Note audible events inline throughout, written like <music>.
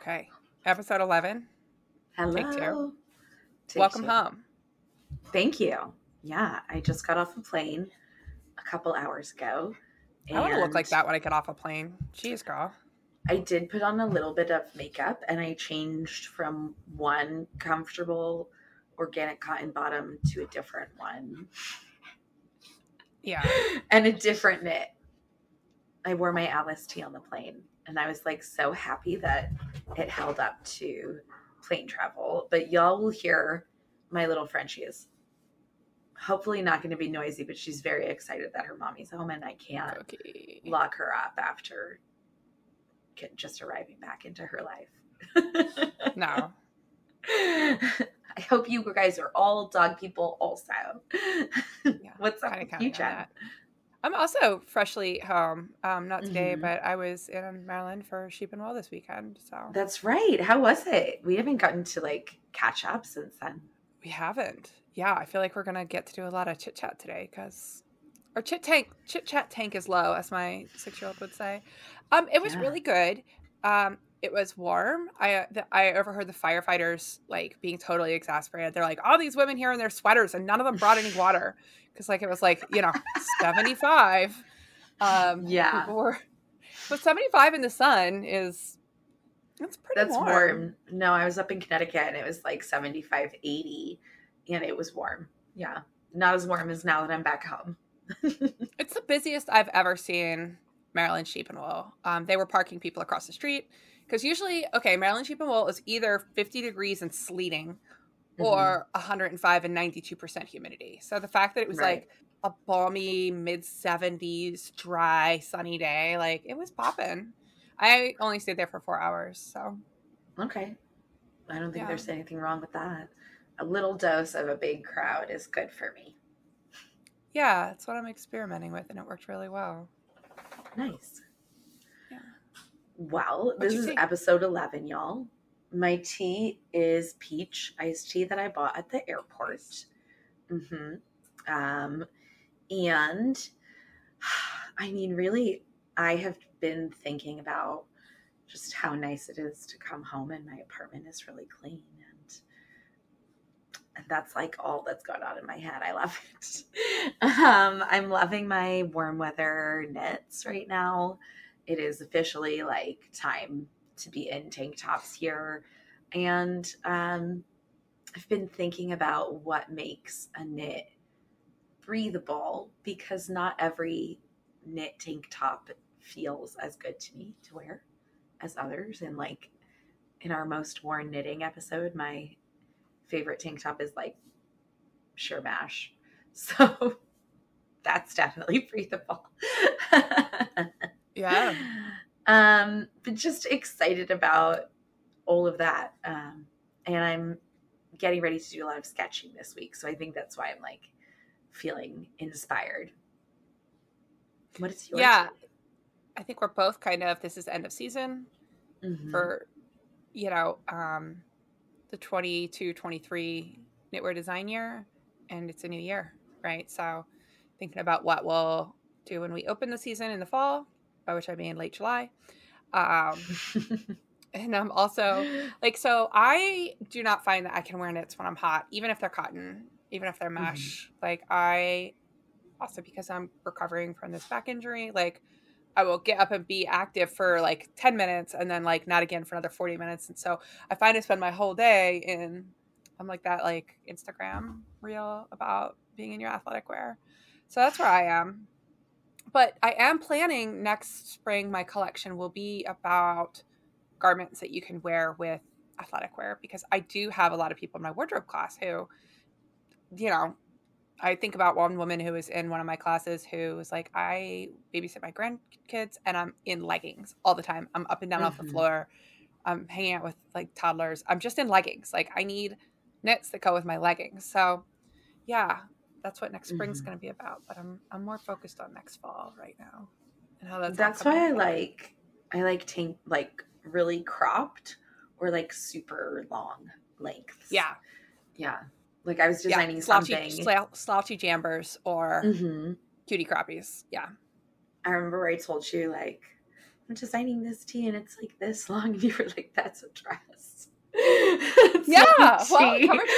Okay. Episode 11. Hello. Take two. Take Welcome two. home. Thank you. Yeah, I just got off a plane a couple hours ago. I want to look like that when I get off a plane. Jeez, girl. I did put on a little bit of makeup and I changed from one comfortable organic cotton bottom to a different one Yeah. <laughs> and a different knit. I wore my Alice tee on the plane and I was like so happy that it held up to plane travel. But y'all will hear my little Frenchie is hopefully not going to be noisy, but she's very excited that her mommy's home and I can't Okay. lock her up after just arriving back into her life. No. <laughs> I hope you guys are all dog people also. Yeah, <laughs> What's up with you, Jen? I'm also freshly home. Um, not today, Mhm. but I was in Maryland for Sheep and Wool this weekend. So That's right. How was it? We haven't gotten to like catch up since then. we haven't. Yeah, I feel like we're gonna get to do a lot of chit chat today because our chit tank chit chat tank is low, as my six year old would say. Um, it was Yeah. really good. Um, it was warm. I uh, the, I overheard the firefighters like being totally exasperated. They're like, all these women here in their sweaters, and none of them brought any water <laughs> because like it was like you know seventy five. Um, Yeah. <laughs> were- but seventy five in the sun is that's pretty That's warm. No, I was up in Connecticut and it was like 75, 80 and it was warm. Yeah. Not as warm as now that I'm back home. <laughs> It's the busiest I've ever seen Maryland Sheep and Wool. Um, they were parking people across the street because usually, okay, Maryland Sheep and Wool is either 50 degrees and sleeting Mm-hmm. or 105 and 92% humidity. So the fact that it was Right. like a balmy mid 70s, dry, sunny day, like it was popping. I only stayed there for four hours. So Okay. I don't think Yeah. there's anything wrong with that. A little dose of a big crowd is good for me. yeah, that's what I'm experimenting with, and it worked really well. Nice. Well, What'd this is see? episode 11, y'all. My tea is peach iced tea that I bought at the airport. hmm Um, and <sighs> I mean, really, I have been thinking about just how nice it is to come home and my apartment is really clean and and that's like all that's going on in my head. I love it. <laughs> Um, I'm loving my warm weather knits right now. It is officially like time to be in tank tops here. And um, I've been thinking about what makes a knit breathable because not every knit tank top feels as good to me to wear as others. And like in our most worn knitting episode, my favorite tank top is like sure mash. <laughs> So that's definitely breathable. <laughs> Yeah. Um, but just excited about all of that. Um, and I'm getting ready to do a lot of sketching this week. So I think that's why I'm like feeling inspired. What is yours? Yeah. I think we're both kind of, this is end of season. Mhm. for you know um the 22 23 knitwear design year and it's a new year right so thinking about what we'll do when we open the season in the fall by which i mean late july um <laughs> and i'm also like so i do not find that i can wear knits when i'm hot even if they're cotton even if they're mesh like i also because i'm recovering from this back injury like I will get up and be active for like 10 minutes and then like not again for another 40 minutes. And so I find I spend my whole day in, I'm like that like Instagram reel about being in your athletic wear. So that's where I am. But I am planning next spring, my collection will be about garments that you can wear with athletic wear because I do have a lot of people in my wardrobe class who, you know, I think about one woman who was in one of my classes who was like, I babysit my grandkids and I'm in leggings all the time. I'm up and down off the Mhm. floor. I'm hanging out with like toddlers. I'm just in leggings. Like I need knits that go with my leggings. So yeah, that's what next spring's Mhm. going to be about. But I'm I'm more focused on next fall right now and how that's. That's why I like I like tank like really cropped or like super long lengths. Yeah, Yeah. Like I was yeah. designing Slouchy, something. slou- slouchy jambers or Mhm. cutie crappies. Yeah, I remember I told you like I'm designing this tee and it's like this long. <laughs> And you were like, that's a dress. <laughs> yeah, well, it covers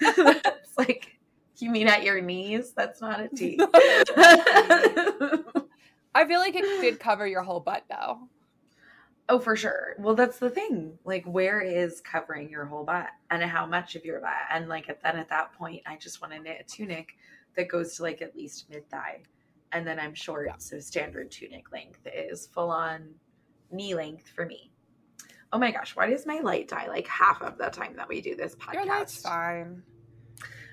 That's <laughs> like, you mean at your knees? That's not a <laughs> T. I feel like it did cover your whole butt though. Oh, for sure. Well, that's the thing. Like, where is covering your whole butt and how much of your butt? And like, then at that point, I just want to knit a tunic that goes to like at least mid thigh. And then I'm short. Yeah. So standard tunic length is full on knee length for me. Oh my gosh, why does my light die like half of the time that we do this podcast? Your light's fine.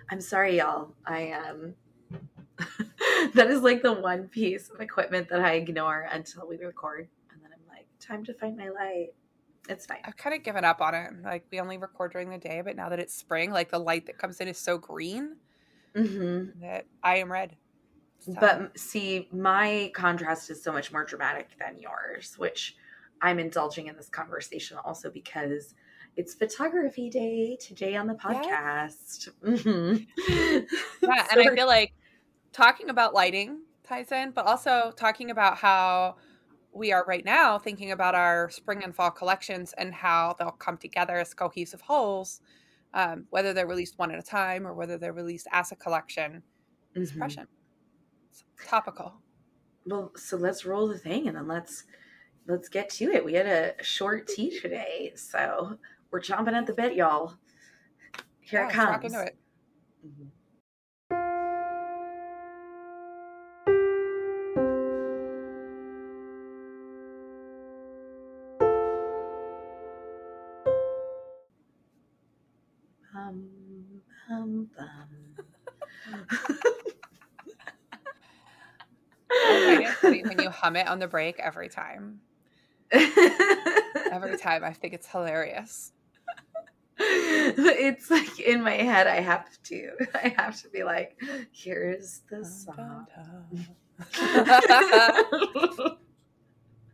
I'm sorry, y'all. I am. Um... <laughs> that is like the one piece of equipment that I ignore until we record And then I'm like, time to find my light. It's fine. I've kind of given up on it. Like we only record during the day, but now that it's spring, like the light that comes in is so green mm-hmm. that I am red. So. But see, my contrast is so much more dramatic than yours, which I'm indulging in this conversation also because it's photography day today on the podcast. Yeah, <laughs> mm-hmm. yeah and I feel like talking about lighting ties in, but also talking about how we are right now thinking about our spring and fall collections and how they'll come together as cohesive wholes, um, whether they're released one at a time or whether they're released as a collection. Mm-hmm. Is prescient. It's topical. Well, so let's roll the thing and then let's let's get to it. We had a short tea today, so we're chomping at the bit, y'all. Here yeah, it comes. It. Mm-hmm. Hum it on the break every time. every <laughs> time. I think it's hilarious. <laughs> It's like in my head, I have to. <laughs> I have to be like, here's the song.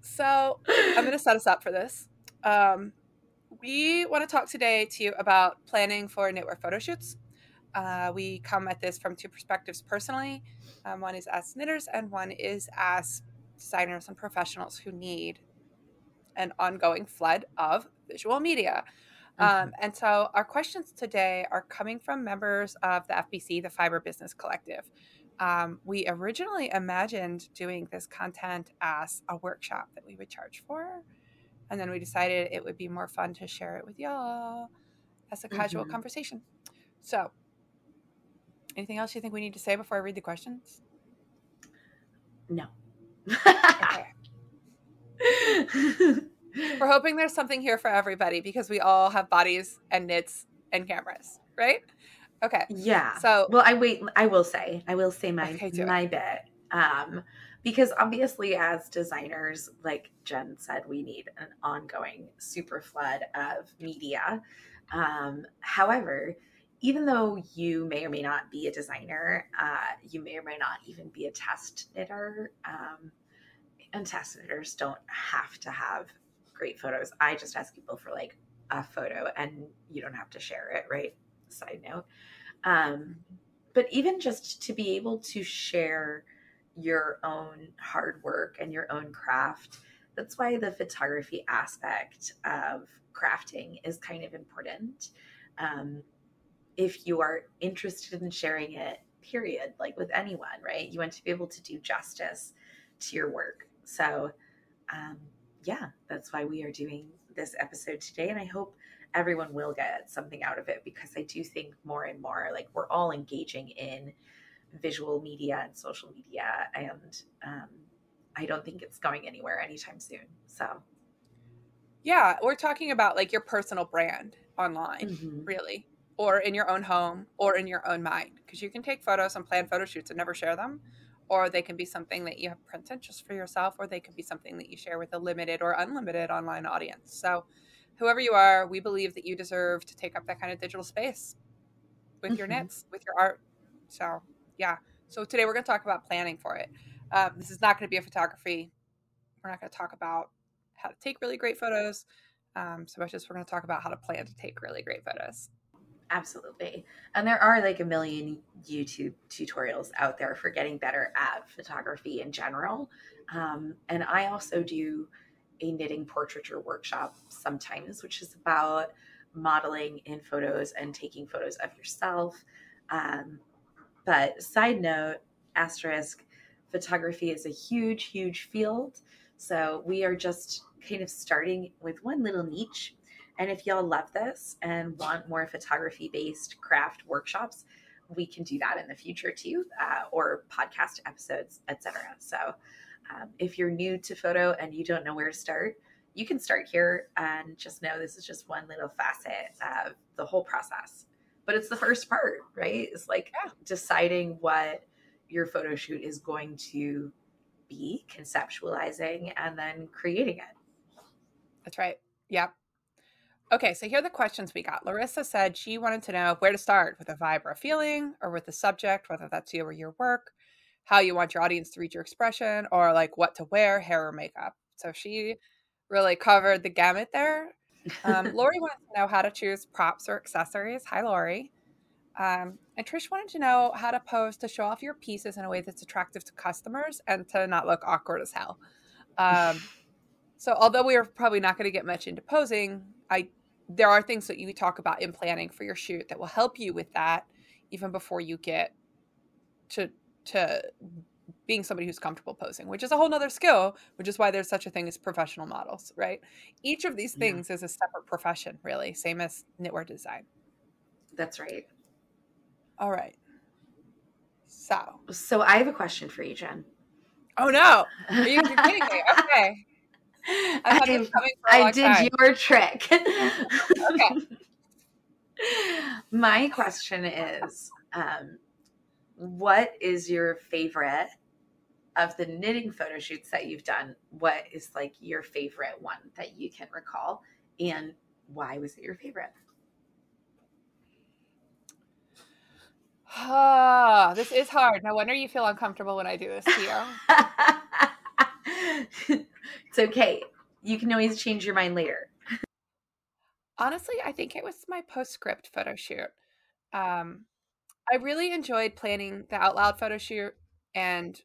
so I'm going to set us up for this. Um, we want to talk today to you about planning for knitwear photo shoots. Uh, we come at this from two perspectives personally. Um, one is as knitters, and one is as designers and professionals who need an ongoing flood of visual media. Um, mm-hmm. Um, and so our questions today are coming from members of the FBC, the Fiber Business Collective. Um, we originally imagined doing this content as a workshop that we would charge for. And then we decided it would be more fun to share it with y'all as a casual mm-hmm. conversation. So, anything else you think we need to say before I read the questions? No. We're hoping there's something here for everybody because we all have bodies and knits and cameras, right? Okay. Yeah. So, well, I wait. I will say, I will say my okay, my bit. Um, because obviously, as designers, like Jen said, we need an ongoing super flood of media. Um, however, even though you may or may not be a designer, uh, you may or may not even be a test knitter. Um, and test knitters don't have to have great photos. I just ask people for like a photo and you don't have to share it, right? Side note. Um, but even just to be able to share your own hard work and your own craft, that's why the photography aspect of crafting is kind of important. Um, if you are interested in sharing it, period, like with anyone, right? You want to be able to do justice to your work. So, um, yeah, that's why we are doing this episode today. And I hope everyone will get something out of it because I do think more and more like we're all engaging in visual media and social media. And um, I don't think it's going anywhere anytime soon. So, yeah, we're talking about like your personal brand online, mm-hmm. really or in your own home or in your own mind because you can take photos and plan photo shoots and never share them or they can be something that you have printed just for yourself or they can be something that you share with a limited or unlimited online audience. So whoever you are we believe that you deserve to take up that kind of digital space with mm-hmm. your knits with your art. So yeah. So today we're going to talk about planning for it. Um, this is not going to be a photography. We're not going to talk about how to take really great photos. Um, so much as we're going to talk about how to plan to take really great photos Absolutely. And there are like a million YouTube tutorials out there for getting better at photography in general. Um, and I also do a knitting portraiture workshop sometimes, which is about modeling in photos and taking photos of yourself. Um, but side note, asterisk, photography is a huge, huge field. So we are just kind of starting with one little niche. And if y'all love this and want more photography based craft workshops, we can do that in the future too, uh, or podcast episodes, etc. So um, if you're new to photo and you don't know where to start, you can start here and just know this is just one little facet of the whole process. But it's the first part, right? It's like yeah. deciding what your photo shoot is going to be, conceptualizing, and then creating it. That's right. Yep. Okay, so here are the questions we got. Larissa said she wanted to know where to start with a vibe or a feeling, or with the subject, whether that's you or your work, how you want your audience to read your expression, or like what to wear, hair or makeup. So she really covered the gamut there. Um, <laughs> Lori wants to know how to choose props or accessories. Hi, Lori. Um, and Trish wanted to know how to pose to show off your pieces in a way that's attractive to customers and to not look awkward as hell. Um, <laughs> so, although we are probably not going to get much into posing, I there are things that you talk about in planning for your shoot that will help you with that, even before you get to to being somebody who's comfortable posing, which is a whole nother skill, which is why there's such a thing as professional models, right? Each of these things yeah. is a separate profession, really, same as knitwear design. That's right. All right. So. So I have a question for you, Jen. Oh no! Are you kidding me? <laughs> Okay. I, I did time. your trick. okay. <laughs> My question is, um, what is your favorite of the knitting photo shoots that you've done? What is like your favorite one that you can recall, and why was it your favorite? Ah, this is hard. No wonder you feel uncomfortable when I do this to you. <laughs> it's okay. You can always change your mind later. Honestly, I think it was my postscript photo shoot. Um, I really enjoyed planning the out loud photo shoot and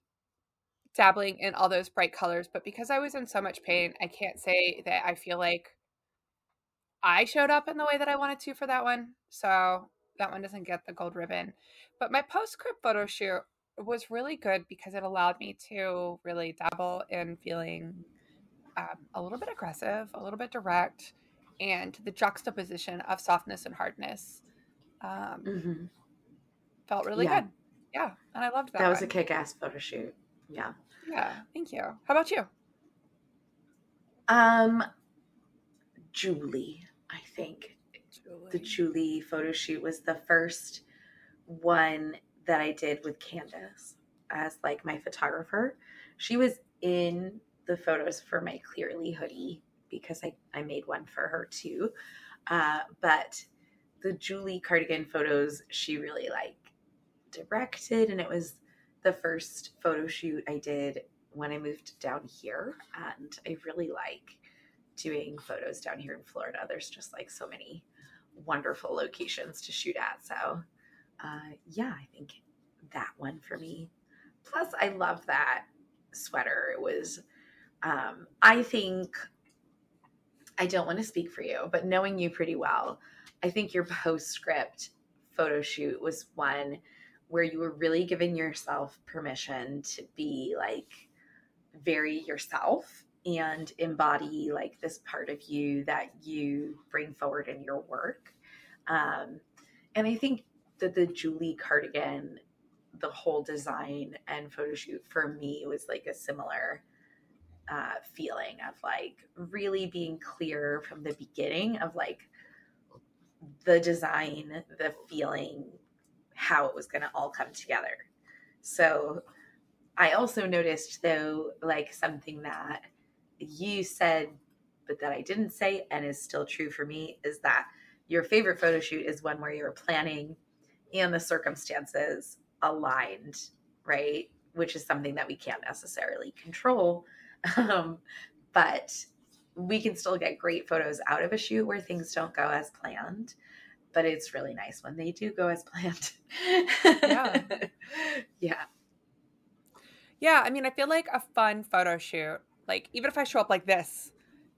dabbling in all those bright colors, but because I was in so much pain, I can't say that I feel like I showed up in the way that I wanted to for that one. So that one doesn't get the gold ribbon. But my postscript photo shoot was really good because it allowed me to really dabble in feeling um, a little bit aggressive, a little bit direct, and the juxtaposition of softness and hardness um, mm-hmm. felt really yeah. good. Yeah, and I loved that. That was one. a kick-ass photo shoot. Yeah. Yeah. Thank you. How about you? Um, Julie, I think the Julie photo shoot was the first one that I did with Candace as like my photographer. She was in the photos for my Clearly hoodie because I, I made one for her too. Uh, but the Julie cardigan photos, she really like directed, and it was the first photo shoot I did when I moved down here. And I really like doing photos down here in Florida. There's just like so many wonderful locations to shoot at. So, uh, yeah, I think that one for me. Plus, I love that sweater. It was, um, I think, I don't want to speak for you, but knowing you pretty well, I think your <laughs> postscript photo shoot was one where you were really giving yourself permission to be like very yourself and embody like this part of you that you bring forward in your work. Um, and I think that the Julie cardigan, the whole design and photo shoot for me was like a similar uh, feeling of like really being clear from the beginning of like the design, the feeling, how it was going to all come together. So I also noticed though, like something that you said, but that I didn't say and is still true for me is that your favorite photo shoot is one where you're planning and the circumstances aligned, right? Which is something that we can't necessarily control. <laughs> Um, but we can still get great photos out of a shoot where things don't go as planned. but it's really nice when they do go as <laughs> planned. Yeah. <laughs> yeah. Yeah, I mean, I feel like a fun photo shoot, like even if I show up like this,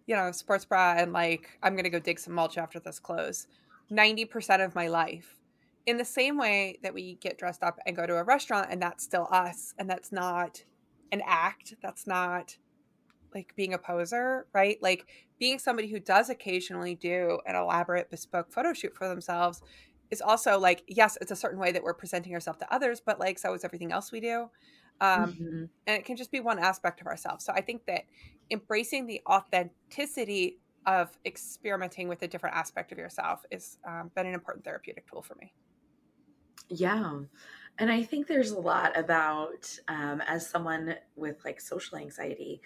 you know, sports bra and like I'm gonna go dig some mulch after this close, 90% of my life. In the same way that we get dressed up and go to a restaurant and that's still us and that's not an act, that's not like being a poser, right? Like being somebody who does occasionally do an elaborate bespoke photo shoot for themselves is also like, yes, it's a certain way that we're presenting ourselves to others, but like so is everything else we do. Um, Mhm. and it can just be one aspect of ourselves. So I think that embracing the authenticity of experimenting with a different aspect of yourself has um, been an important therapeutic tool for me. Yeah. And I think there's a lot about, um, as someone with like social anxiety,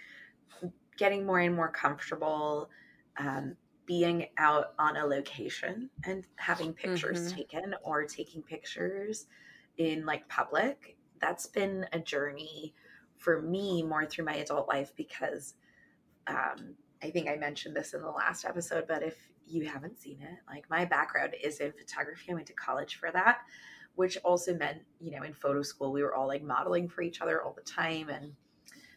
getting more and more comfortable um, being out on a location and having pictures Mhm. taken or taking pictures in like public. That's been a journey for me more through my adult life because um, I think I mentioned this in the last episode, but if you haven't seen it, like my background is in photography. I went to college for that, which also meant, you know, in photo school, we were all like modeling for each other all the time. And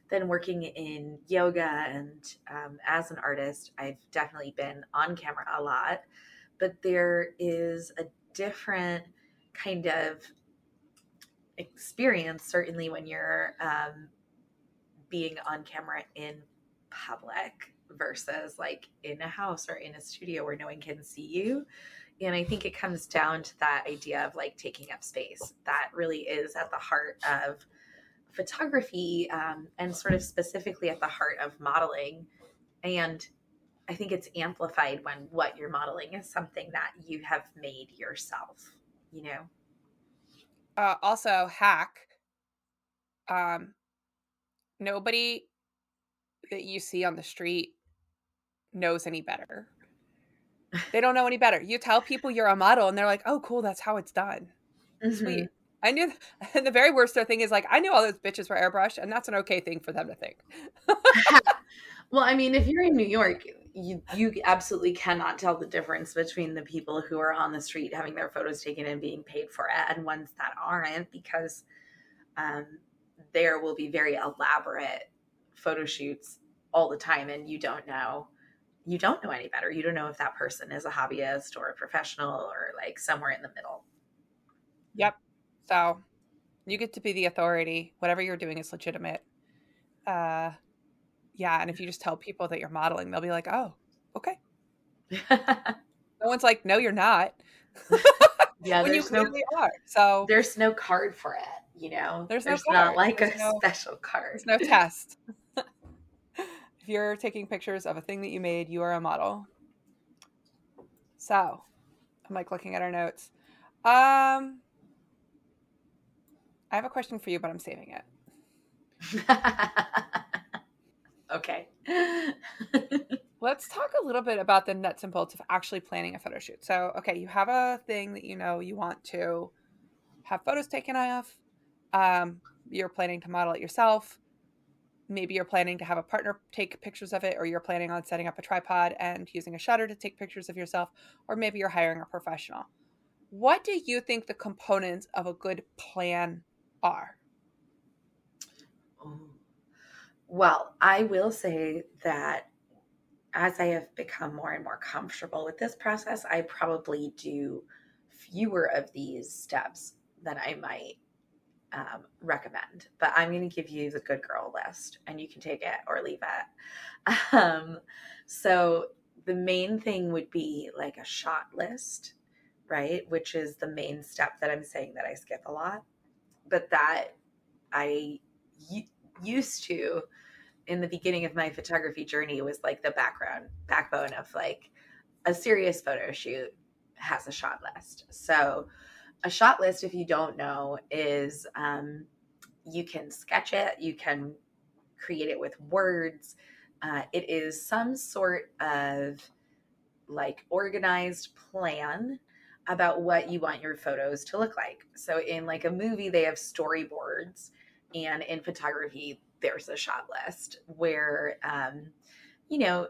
then working in yoga and um, as an artist, I've definitely been on camera a lot, but there is a different kind of experience, certainly when you're um, being on camera in public versus like in a house or in a studio where no one can see you. And I think it comes down to that idea of like taking up space. That really is at the heart of photography um, and sort of specifically at the heart of modeling. And I think it's amplified when what you're modeling is something that you have made yourself, you know? Uh, also, hack. Um, nobody that you see on the street knows any better. They don't know any better. You tell people you're a model, and they're like, "Oh, cool, that's how it's done." Sweet. I knew. <laughs> And the very worst thing is like, I knew all those bitches were airbrushed, and that's an okay thing for them to think. <laughs> Well, I mean, if you're in New York, you you absolutely cannot tell the difference between the people who are on the street having their photos taken and being paid for it and ones that aren't because um, there will be very elaborate photo shoots all the time and you don't know you don't know any better you don't know if that person is a hobbyist or a professional or like somewhere in the middle Yep. So, you get to be the authority. Whatever you're doing is legitimate. Uh, yeah, and if you just tell people that you're modeling, they'll be like, "Oh, okay." <laughs> No one's like, "No, you're not." <laughs> yeah <laughs> when you there's no clearly are. So there's no card for it you know There's no not card. like There's a no- special card There's no test. If you're taking pictures of a thing that you made, you are a model. So, I'm like looking at our notes. Um, I have a question for you, but I'm saving it. <laughs> okay. <laughs> Let's talk a little bit about the nuts and bolts of actually planning a photo shoot. So, okay, you have a thing that you know you want to have photos taken of. Um, you're planning to model it yourself. Maybe you're planning to have a partner take pictures of it, or you're planning on setting up a tripod and using a shutter to take pictures of yourself, or maybe you're hiring a professional. What do you think the components of a good plan are? Oh. Well, I will say that as I have become more and more comfortable with this process, I probably do fewer of these steps than I might um, recommend. But I'm going to give you the good girl list and you can take it or leave it. <laughs> Um, so the main thing would be like a shot list, right? Which is the main step that I'm saying that I skip a lot. But that I used to in the beginning of my photography journey was like the background backbone of like a serious photo shoot has a shot list. So a shot list, if you don't know, is um, you can sketch it, you can create it with words. Uh, it is some sort of like organized plan about what you want your photos to look like. So in like a movie, they have storyboards, and in photography, there's a shot list where, um, you know,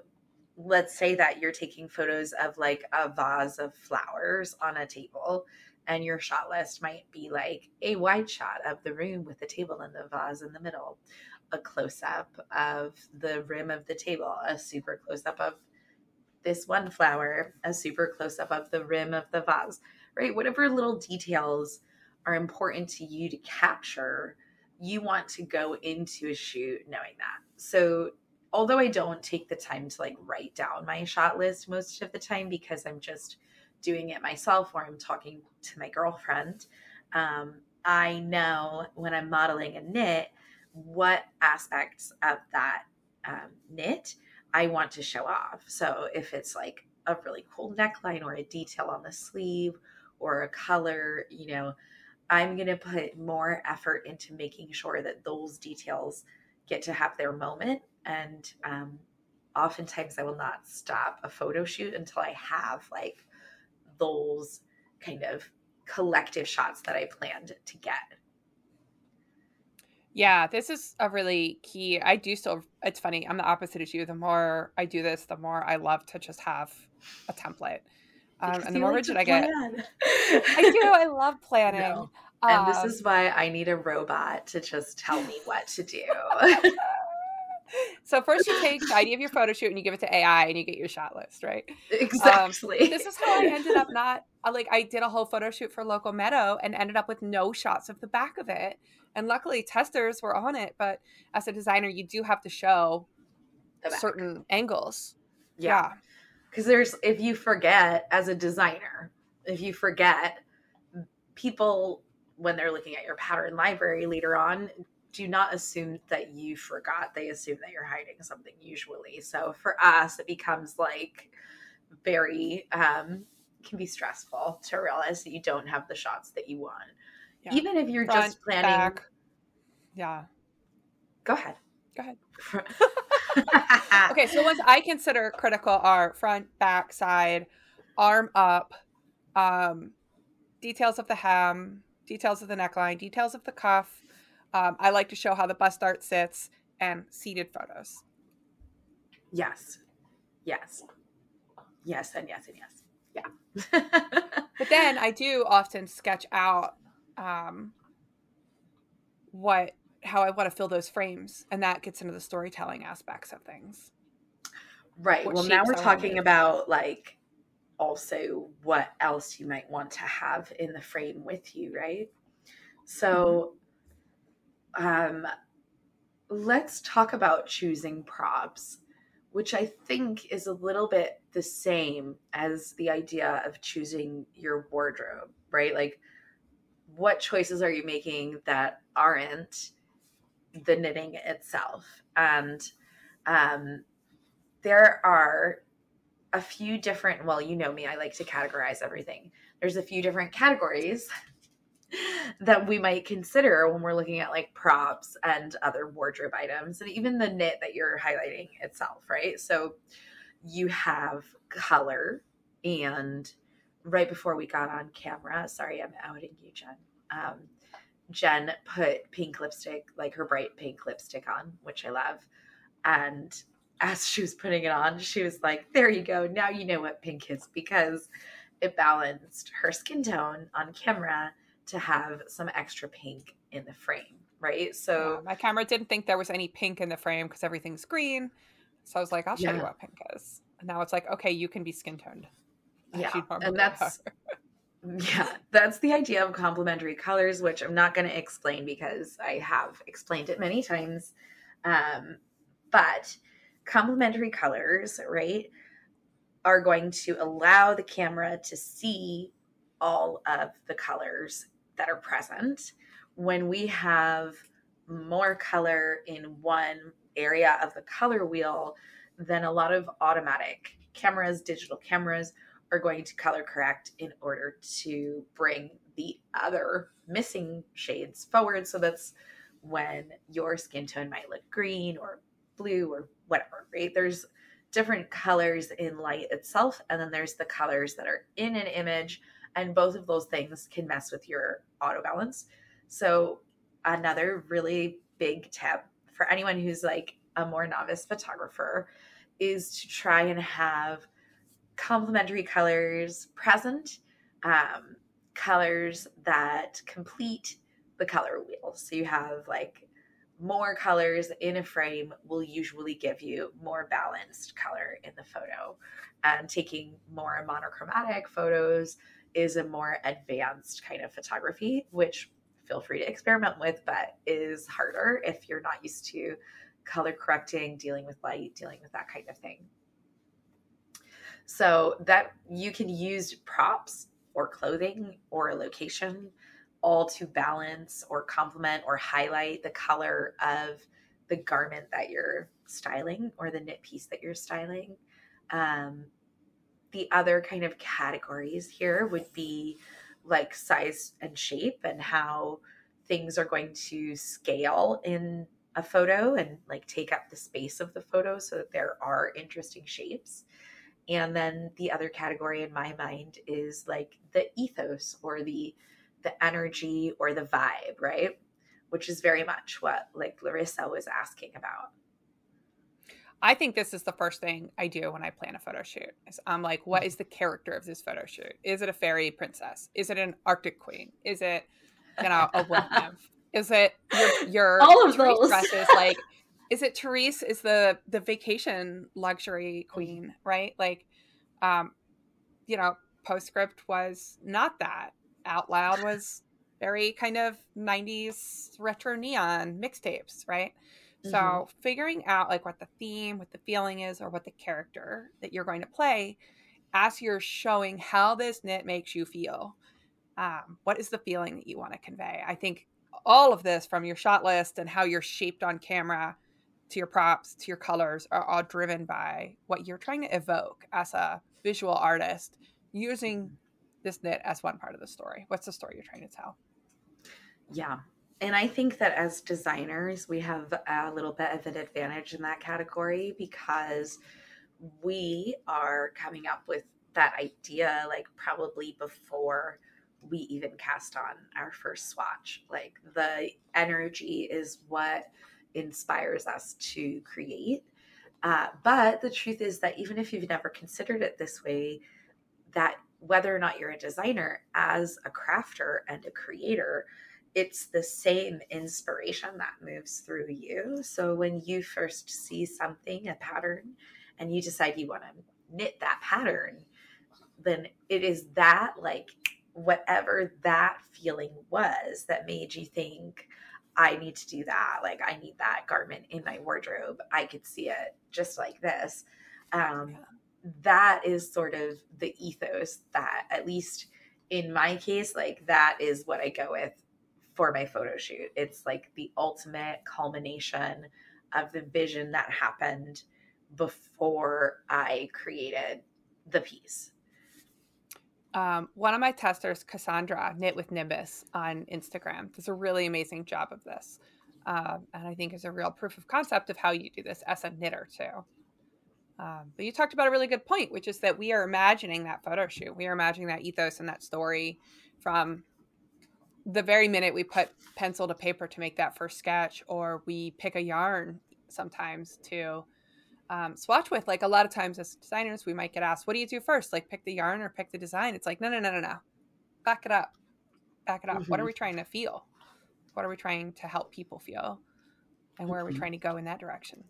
let's say that you're taking photos of like a vase of flowers on a table and your shot list might be like a wide shot of the room with the table and the vase in the middle a close up of the rim of the table a super close up of this one flower a super close up of the rim of the vase right? Whatever little details are important to you to capture you want to go into a shoot knowing that. So although I don't take the time to like write down my shot list most of the time because I'm just doing it myself or I'm talking to my girlfriend, um, I know when I'm modeling a knit what aspects of that um, knit I want to show off. So if it's like a really cool neckline or a detail on the sleeve or a color, you know, I'm going to put more effort into making sure that those details get to have their moment and um, oftentimes I will not stop a photo shoot until I have like those kind of collective shots that I planned to get. Yeah, this is a really key. I do still, it's funny. I'm the opposite of you. The more I do this, the more I love to just have a template. Um, and the more like rigid I get, I do. I love <laughs> planning. No. And um, this is why I need a robot to just tell me what to do. <laughs> so first you take the idea of your photo shoot and you give it to AI and you get your shot list, right? Exactly. Um, this is how I ended up not like I did a whole photo shoot for Local Meadow and ended up with no shots of the back of it. And luckily testers were on it, but as a designer you do have to show certain angles. Yeah. Cuz there's if you forget as a designer, if you forget people when they're looking at your pattern library later on do not assume that you forgot. They assume that you're hiding something usually. So for us, it becomes like very um can be stressful to realize that you don't have the shots that you want. Yeah. Even if you're Front, just planning back. Yeah. Go ahead. Go ahead. <laughs> <laughs> okay, so ones I consider critical are front, back, side, arm up, um, details of the hem, details of the neckline, details of the cuff, um, I like to show how the bust dart sits and seated photos. Yes. Yes. Yes, and yes, and yes. Yeah. <laughs> but then I do often sketch out um, what how I want to fill those frames, and that gets into the storytelling aspects of things. Right. What well, now we're talking about like also what else you might want to have in the frame with you, right? So um, let's talk about choosing props, which I think is a little bit the same as the idea of choosing your wardrobe, right? Like, what choices are you making that aren't the knitting itself? And um, there are a few different, well, you know me, I like to categorize everything. There's a few different categories that we might consider when we're looking at like props and other wardrobe items and even the knit that you're highlighting itself, right? So you have color and right before we got on camera, sorry, I'm outing you, Jen. Um, Jen put pink lipstick, like her bright pink lipstick on, which I love. And as she was putting it on, she was like, There you go. Now you know what pink is because it balanced her skin tone on camera to have some extra pink in the frame, right? So yeah, my camera didn't think there was any pink in the frame because everything's green. So I was like, I'll show yeah. you what pink is. And now it's like, okay, you can be skin toned. <laughs> Yeah, and that's <laughs> yeah, that's the idea of complementary colors, which I'm not going to explain because I have explained it many times. Um, but complementary colors, right, are going to allow the camera to see all of the colors that are present. When we have more color in one area of the color wheel, then a lot of automatic cameras, digital cameras, are going to color correct in order to bring the other missing shades forward. So that's when your skin tone might look green or blue or whatever, right? There's different colors in light itself, and then there's the colors that are in an image and both of those things can mess with your auto balance. So, another really big tip for anyone who's like a more novice photographer is to try and have complementary colors present, um, colors that complete the color wheel. So you have like more colors in a frame will usually give you more balanced color in the photo. And taking more monochromatic photos is a more advanced kind of photography, which feel free to experiment with, but is harder if you're not used to color correcting, dealing with light, dealing with that kind of thing. So that you can use props or clothing or a location all to balance or complement or highlight the color of the garment that you're styling or the knit piece that you're styling. Um, the other kind of categories here would be like size and shape and how things are going to scale in a photo and like take up the space of the photo so that there are interesting shapes. And then the other category in my mind is like the ethos or the the energy or the vibe, right? Which is very much what like Larissa was asking about. I think this is the first thing I do when I plan a photo shoot. Is I'm like, what is the character of this photo shoot? Is it a fairy princess? Is it an Arctic queen? Is it, you know, a <laughs> wood nymph? Is it your your all of those dresses? Like, is it Therese? Is the the vacation luxury queen? Right? Like, um, you know, postscript was not that. Out Loud was very kind of 90s retro neon mixtapes, right? Mm-hmm. So figuring out like what the theme, what the feeling is, or what the character that you're going to play as you're showing how this knit makes you feel. Um, what is the feeling that you want to convey? I think all of this from your shot list and how you're shaped on camera to your props to your colors are all driven by what you're trying to evoke as a visual artist using this knit as one part of the story. What's the story you're trying to tell? Yeah. And I think that as designers, we have a little bit of an advantage in that category because we are coming up with that idea like probably before we even cast on our first swatch. Like the energy is what inspires us to create. Uh, but the truth is that even if you've never considered it this way, that whether or not you're a designer, as a crafter and a creator, it's the same inspiration that moves through you. So when you first see something, a pattern, and you decide you want to knit that pattern, then it is that like whatever that feeling was that made you think, I need to do that. Like, I need that garment in my wardrobe. I could see it just like this. Um, that is sort of the ethos that at least in my case like that is what i go with for my photo shoot. It's like the ultimate culmination of the vision that happened before i created the piece. Um, one of my testers cassandra knit with nimbus on instagram does a really amazing job of this. Um, and i think is a real proof of concept of how you do this as a knitter too. Um, but you talked about a really good point, which is that we are imagining that photo shoot. We are imagining that ethos and that story from the very minute we put pencil to paper to make that first sketch, or we pick a yarn sometimes to um, swatch with. Like a lot of times as designers, we might get asked, "What do you do first? Like pick the yarn or pick the design?" It's like, no, no, no, no, no. Back it up. Back it up. Mm-hmm. What are mm-hmm. we trying to feel? What are we trying to help people feel? And where mm-hmm. are we mm-hmm. trying to go in that direction?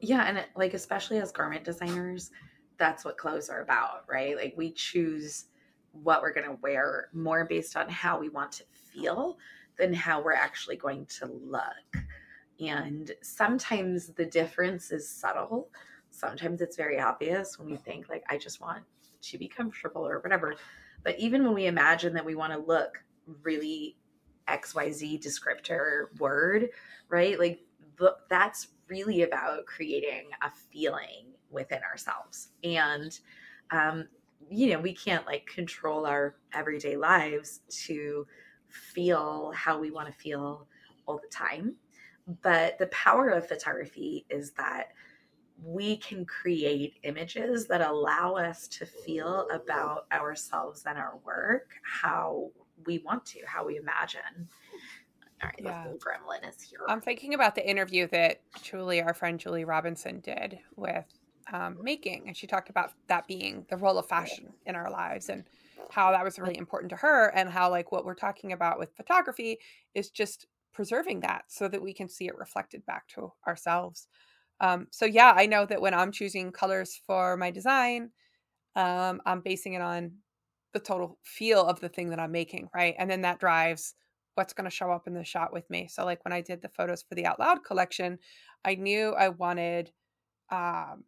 Yeah, and it, like especially as garment designers, that's what clothes are about, right? Like we choose what we're going to wear more based on how we want to feel than how we're actually going to look. And sometimes the difference is subtle. Sometimes it's very obvious when we think like I just want to be comfortable or whatever. But even when we imagine that we want to look really XYZ descriptor word, right? Like that's really about creating a feeling within ourselves. And, um, you know, we can't like control our everyday lives to feel how we want to feel all the time. But the power of photography is that we can create images that allow us to feel about ourselves and our work how we want to, how we imagine. All right, yeah. the whole gremlin is here. I'm thinking about the interview that Julie, our friend Julie Robinson, did with um, making, and she talked about that being the role of fashion in our lives and how that was really important to her, and how like what we're talking about with photography is just preserving that so that we can see it reflected back to ourselves. Um, so yeah, I know that when I'm choosing colors for my design, um, I'm basing it on the total feel of the thing that I'm making, right? And then that drives what's going to show up in the shot with me. So like when I did the photos for the Out Loud collection, I knew I wanted um,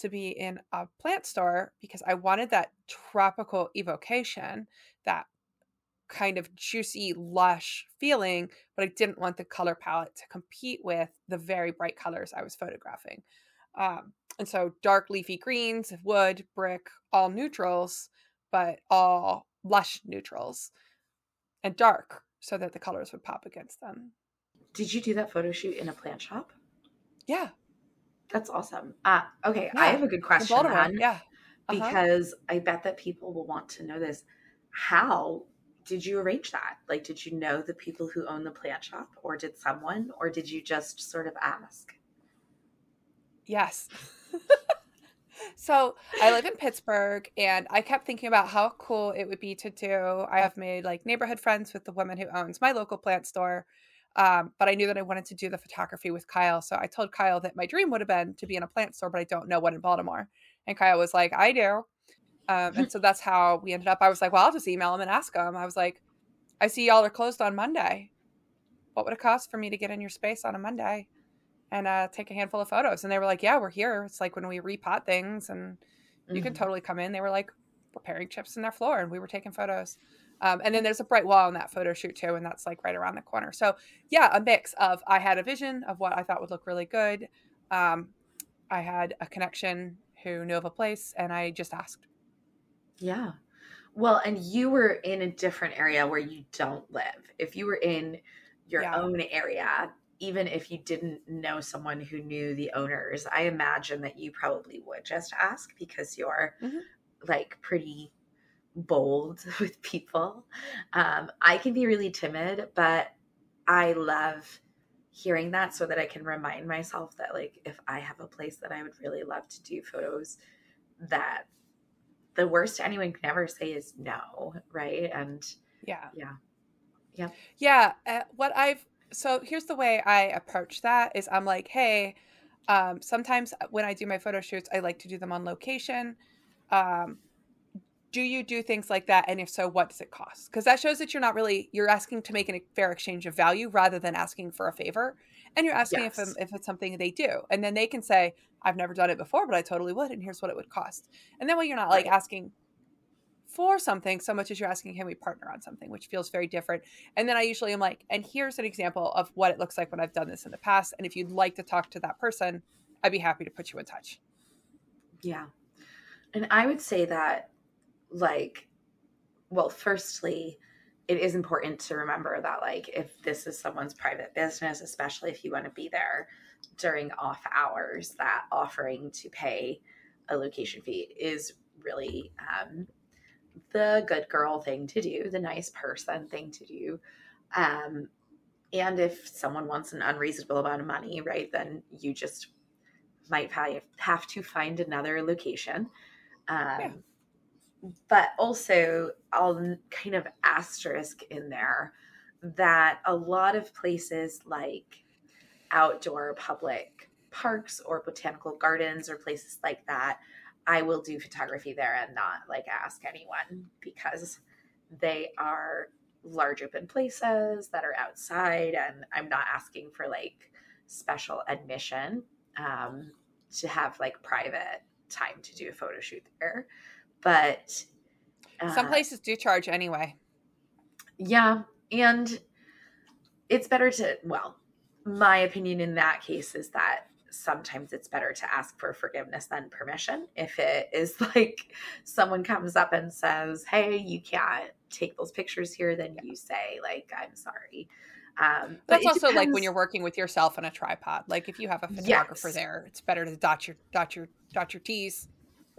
to be in a plant store because I wanted that tropical evocation, that kind of juicy, lush feeling, but I didn't want the color palette to compete with the very bright colors I was photographing. Um, and so dark leafy greens, wood, brick, all neutrals, but all lush neutrals and dark so that the colors would pop against them. Did you do that photo shoot in a plant shop? Yeah. That's awesome. Uh, okay, yeah. I have a good question. Then, yeah. Uh-huh. Because I bet that people will want to know this. How did you arrange that? Like, did you know the people who own the plant shop, or did someone, or did you just sort of ask? Yes. <laughs> so I live in Pittsburgh, and I kept thinking about how cool it would be to do. I have made like neighborhood friends with the woman who owns my local plant store. Um, but I knew that I wanted to do the photography with Kyle. So I told Kyle that my dream would have been to be in a plant store, but I don't know what in Baltimore. And Kyle was like, I do. Um, and <laughs> so that's how we ended up. I was like, well, I'll just email him and ask him. I was like, I see y'all are closed on Monday. What would it cost for me to get in your space on a Monday and uh, take a handful of photos? And they were like, yeah, we're here. It's like when we repot things and you mm-hmm. can totally come in. They were like preparing chips in their floor and we were taking photos. Um, and then there's a bright wall in that photo shoot too, and that's like right around the corner. So yeah, a mix of I had a vision of what I thought would look really good. Um, I had a connection who knew of a place, and I just asked. Yeah. Well, and you were in a different area where you don't live. If you were in your yeah. own area, even if you didn't know someone who knew the owners, I imagine that you probably would just ask because you're mm-hmm. like pretty bold <laughs> with people. Um, I can be really timid, but I love hearing that so that I can remind myself that, like, if I have a place that I would really love to do photos, that the worst anyone can ever say is no, right? And yeah, yeah, yeah, yeah. Uh, what I've so here's the way I approach that is I'm like, hey, um, sometimes when I do my photo shoots, I like to do them on location. Um, do you do things like that? And if so what does it cost? Because that shows that you're not really you're asking to make a fair exchange of value rather than asking for a favor. And you're asking um, yes. if, if it's something they do. And then they can say i've never done it before but i totally would and here's what it would cost. And then when you're not like right. asking for something so much as you're asking can we partner on something? which feels very different. And then i usually am like and here's an example of what it looks like when i've done this in the past and if you'd like to talk to that person i'd be happy to put you in touch. Yeah. And i would say that like well firstly it is important to remember that like if this is someone's private business especially if you want to be there during off hours that offering to pay a location fee is really um, the good girl thing to do the nice person thing to do. Um, and if someone wants an unreasonable amount of money right then you just might have to find another location. Um, yeah but also I'll kind of asterisk in there that a lot of places like outdoor public parks or botanical gardens or places like that, I will do photography there and not like ask anyone because they are large open places that are outside and I'm not asking for like special admission um, to have like private time to do a photo shoot there but uh, some places do charge anyway. Yeah, and it's better to well, my opinion in that case is that sometimes it's better to ask for forgiveness than permission. If it is <laughs> like someone comes up and says, "Hey, you can't take those pictures here," then you say like, "I'm sorry." Um, That's also depends. like when you're working with yourself on a tripod. Like if you have a photographer yes. there, it's better to dot your dot your dot your t's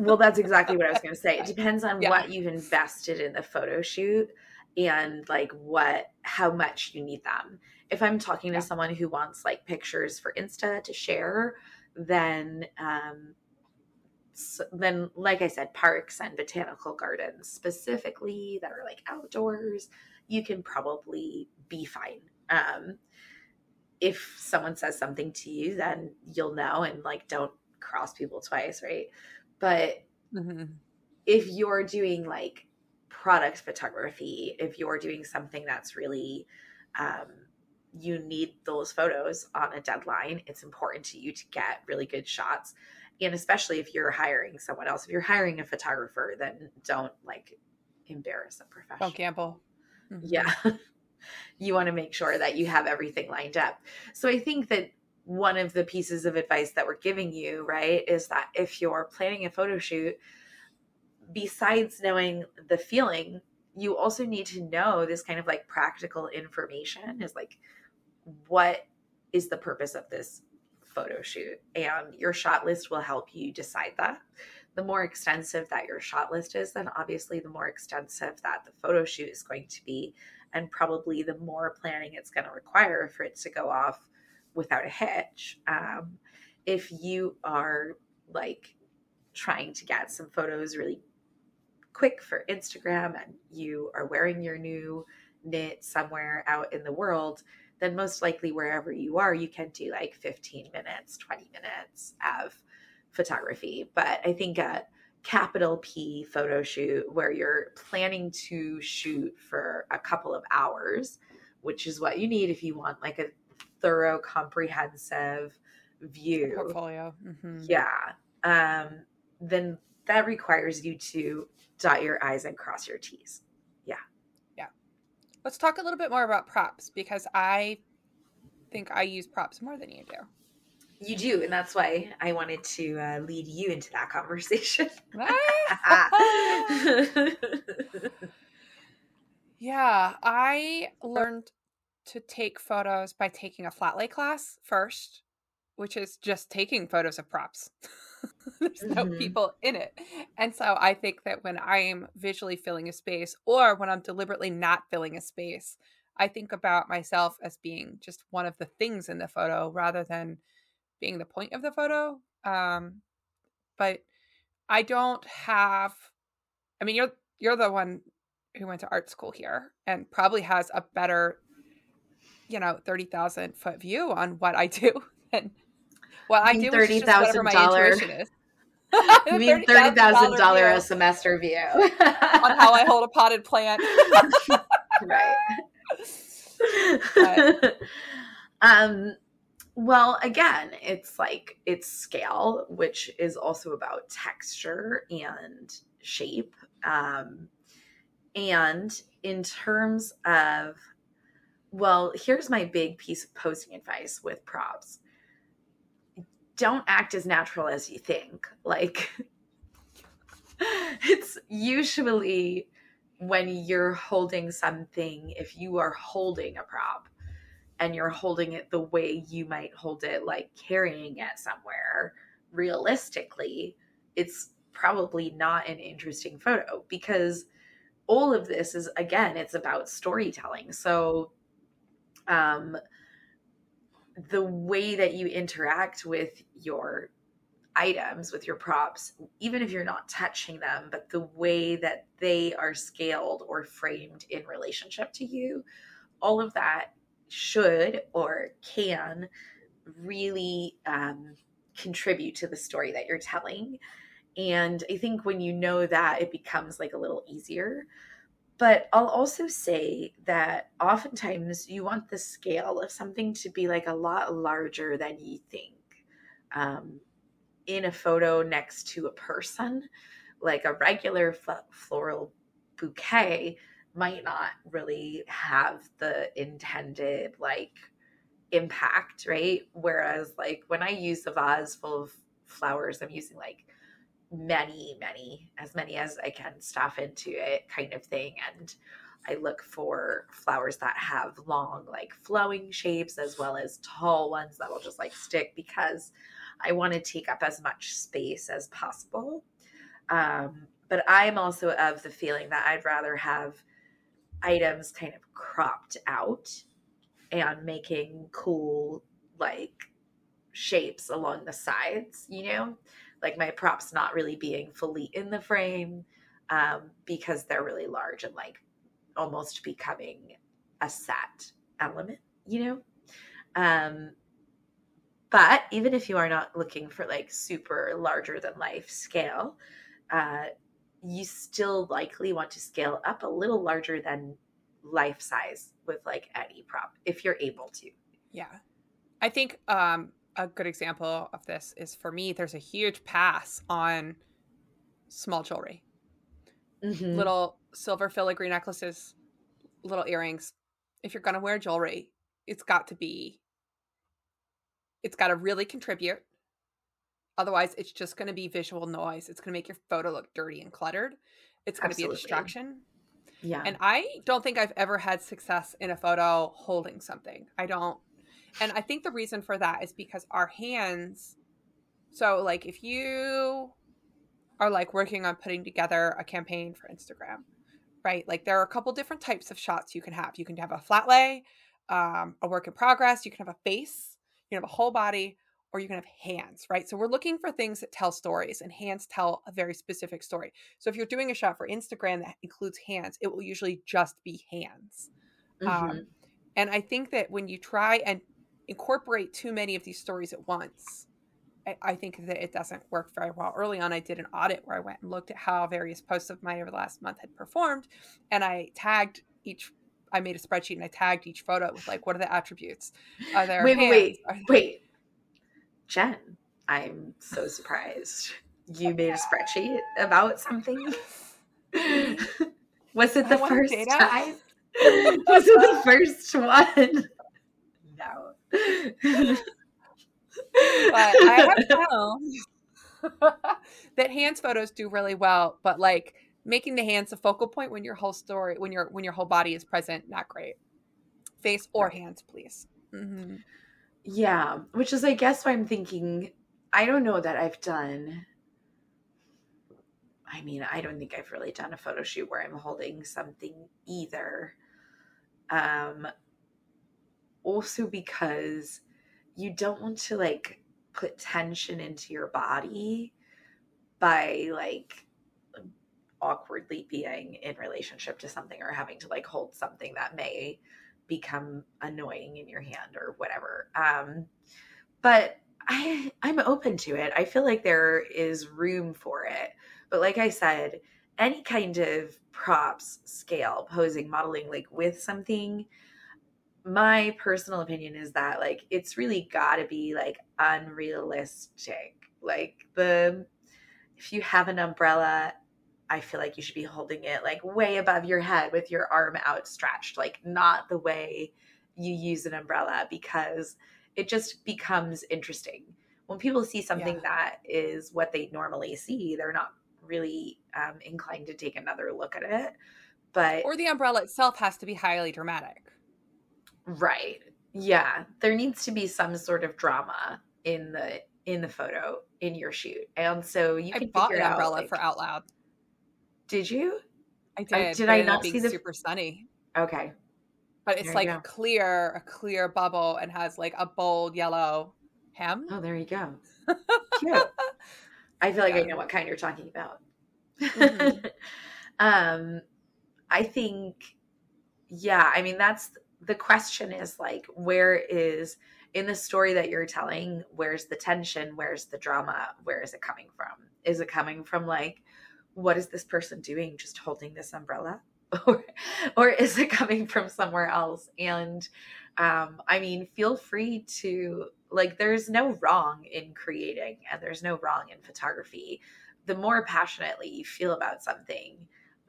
well, that's exactly what I was going to say. It depends on yeah. what you've invested in the photo shoot and like what how much you need them. if I'm talking Yeah. to someone who wants like pictures for Insta to share, then um, s then like I said, parks and botanical gardens specifically that are like outdoors, you can probably be fine. Um, if someone says something to you, then you'll know and like don't cross people twice, right? But Mhm. if you're doing like product photography, if you're doing something that's really, um, you need those photos on a deadline, it's important to you to get really good shots. And especially if you're hiring someone else, if you're hiring a photographer, then don't like embarrass a professional. Don't gamble. Mhm. Yeah. <laughs> you want to make sure that you have everything lined up. So I think that one of the pieces of advice that we're giving you, right, is that if you're planning a photo shoot, besides knowing the feeling, you also need to know this kind of like practical information is like what is the purpose of this photo shoot? And your shot list will help you decide that. The more extensive that your shot list is then obviously the more extensive that the photo shoot is going to be and probably the more planning it's going to require for it to go off without a hitch um, if you are like trying to get some photos really quick for instagram and you are wearing your new knit somewhere out in the world then most likely wherever you are, you can do like 15 minutes, 20 minutes of photography. But I think a capital P photo shoot where you're planning to shoot for a couple of hours, which is what you need if you want like a thorough, comprehensive view. Portfolio. Mhm. Yeah. Um, then that requires you to dot your I's and cross your T's. Yeah. Yeah. Let's talk a little bit more about props because I think I use props more than you do. You do, and that's why I wanted to uh, lead you into that conversation. <laughs> <laughs> yeah, I learned to take photos by taking a flat lay class first, which is just taking photos of props. <laughs> There's no Mhm. people in it. And so I think that when I am visually filling a space or when I'm deliberately not filling a space, I think about myself as being just one of the things in the photo rather than being the point of the photo. Um, but I don't have I mean you're you're the one who went to art school here and probably has a better you know 30,000 foot view on what I do <laughs> and what I mean do which is just whatever my $30,000 intuition is. You mean thirty thousand dollar <laughs> <laughs> a semester view on how I hold a potted plant. right. But- um. Well, again, it's like it's scale, which is also about texture and shape. Um, and in terms of, well, here's my big piece of posting advice with props don't act as natural as you think. Like, <laughs> it's usually when you're holding something, if you are holding a prop and you're holding it the way you might hold it, like carrying it somewhere, realistically, it's probably not an interesting photo because all of this is, again, it's about storytelling. So, um, the way that you interact with your items, with your props, even if you're not touching them, but the way that they are scaled or framed in relationship to you, all of that should or can really um, contribute to the story that you're telling. And I think when you know that, it becomes like a little easier. But I'll also say that oftentimes you want the scale of something to be like a lot larger than you think. Um, in a photo next to a person, like a regular floral bouquet might not really have the intended like impact, right? Whereas like when I use a vase full of flowers, I'm using like many, many, as many as I can stuff into it kind of thing. And I look for flowers that have long, like flowing shapes as well as tall ones that will just like stick because I want to take up as much space as possible. Um, but I'm also of the feeling that I'd rather have items kind of cropped out and making cool like shapes along the sides, you know, like my props not really being fully in the frame um, because they're really large and like almost becoming a set element, you know. Um, but even if you are not looking for like super larger than life scale, uh, you still likely want to scale up a little larger than life size with like any prop if you're able to. Yeah. I think um, a good example of this is for me, there's a huge pass on small jewelry. Mm-hmm. Little silver filigree necklaces, little earrings. If you're going to wear jewelry, it's got to be, it's got to really contribute. Otherwise, it's just going to be visual noise. It's going to make your photo look dirty and cluttered. It's going to be a distraction. Yeah. And I don't think I've ever had success in a photo holding something. I don't. And I think the reason for that is because our hands. So, like, if you are like working on putting together a campaign for Instagram, right? Like, there are a couple different types of shots you can have. You can have a flat lay, um, a work in progress. You can have a face. You can have a whole body, or you can have hands, right? So we're looking for things that tell stories, and hands tell a very specific story. So if you're doing a shot for Instagram that includes hands, it will usually just be hands. Mm-hmm. Um, and I think that when you try and incorporate too many of these stories at once, I, I think that it doesn't work very well. Early on, I did an audit where I went and looked at how various posts of mine over the last month had performed, and I tagged each I made a spreadsheet and I tagged each photo with like, what are the attributes? Are there wait, hands? wait, wait, Jen, I'm so surprised. You <laughs> made a spreadsheet about something. <laughs> Was it the first data? time? <laughs> Was it the first one? But I have <laughs> found <laughs> that hands photos do really well, but like making the hands a focal point when your whole story, when your when your whole body is present, not great. Face or hands, please. Mm-hmm. Yeah, which is, I guess, why I'm thinking. I don't know that I've done. I mean, I don't think I've really done a photo shoot where I'm holding something either. Um, also because you don't want to like put tension into your body by like awkwardly being in relationship to something or having to like hold something that may become annoying in your hand or whatever. Um, but I I'm open to it. I feel like there is room for it. But like I said, any kind of props, scale, posing, modeling, like with something, my personal opinion is that like it's really got to be like unrealistic. Like the if you have an umbrella I feel like you should be holding it like way above your head with your arm outstretched, like not the way you use an umbrella because it just becomes interesting. When people see something yeah. that is what they normally see, they're not really um, inclined to take another look at it. But or the umbrella itself has to be highly dramatic. Right. Yeah, there needs to be some sort of drama in the in the photo in your shoot, and so you can I bought figure an umbrella out, like, for out loud. Did you? I did. I, did I not see the super sunny? Okay. But it's like clear, a clear bubble and has like a bold yellow hem. Oh, there you go. Cute. <laughs> I feel like yeah. I know what kind you're talking about. Mm-hmm. <laughs> um, I think, yeah. I mean, that's the question. Is like, where is in the story that you're telling? Where's the tension? Where's the drama? Where is it coming from? Is it coming from like what is this person doing just holding this umbrella <laughs> or or is it coming from somewhere else and um i mean feel free to like there's no wrong in creating and there's no wrong in photography the more passionately you feel about something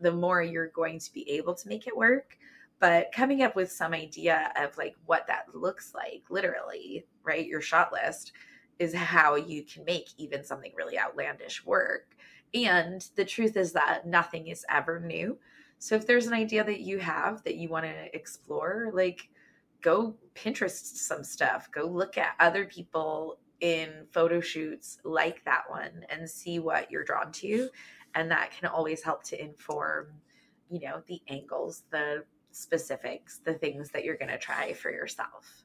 the more you're going to be able to make it work but coming up with some idea of like what that looks like literally right your shot list is how you can make even something really outlandish work and the truth is that nothing is ever new. So if there's an idea that you have that you want to explore, like go Pinterest some stuff, go look at other people in photo shoots like that one and see what you're drawn to. And that can always help to inform, you know, the angles, the specifics, the things that you're going to try for yourself.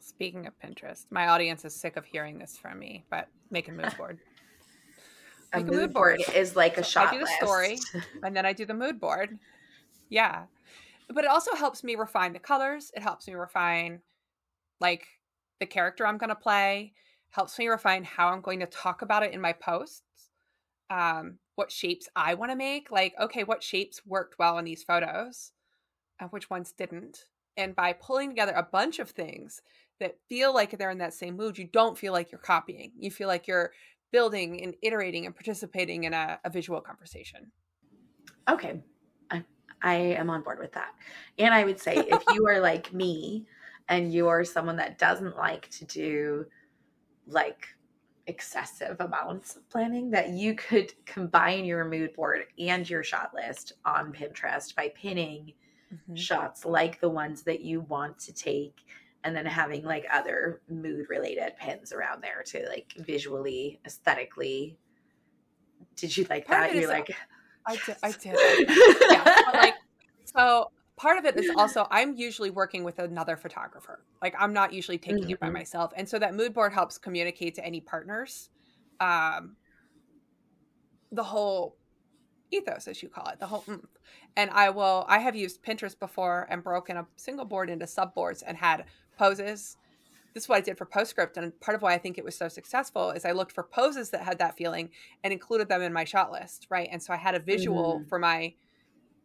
Speaking of Pinterest, my audience is sick of hearing this from me, but make a mood <laughs> board. a mood, mood board. board. is like a so shot. I do the list. story, and then I do the mood board. Yeah, but it also helps me refine the colors. It helps me refine, like, the character I'm going to play. Helps me refine how I'm going to talk about it in my posts. Um, what shapes I want to make. Like, okay, what shapes worked well in these photos, and which ones didn't. And by pulling together a bunch of things that feel like they're in that same mood, you don't feel like you're copying. You feel like you're building and iterating and participating in a, a visual conversation. Okay. I, I am on board with that. And I would say if you are like me and you are someone that doesn't like to do like excessive amounts of planning that you could combine your mood board and your shot list on Pinterest by pinning mm-hmm. shots like the ones that you want to take and then having like other mood related pins around there to like visually aesthetically. Did you like that? you're like i did i did. <laughs> Yeah. Like so part of it is <laughs> also i'm usually working with another photographer like i'm not usually taking mm-hmm. it by mm-hmm. myself and so that mood board helps communicate to any partners um the whole ethos as you call it the whole mm. and i will i have used pinterest before and broken a single board into subboards and had poses. This is what I did for Postscript, and part of why I think it was so successful is I looked for poses that had that feeling and included them in my shot list, right? And so I had a visual mm-hmm. for my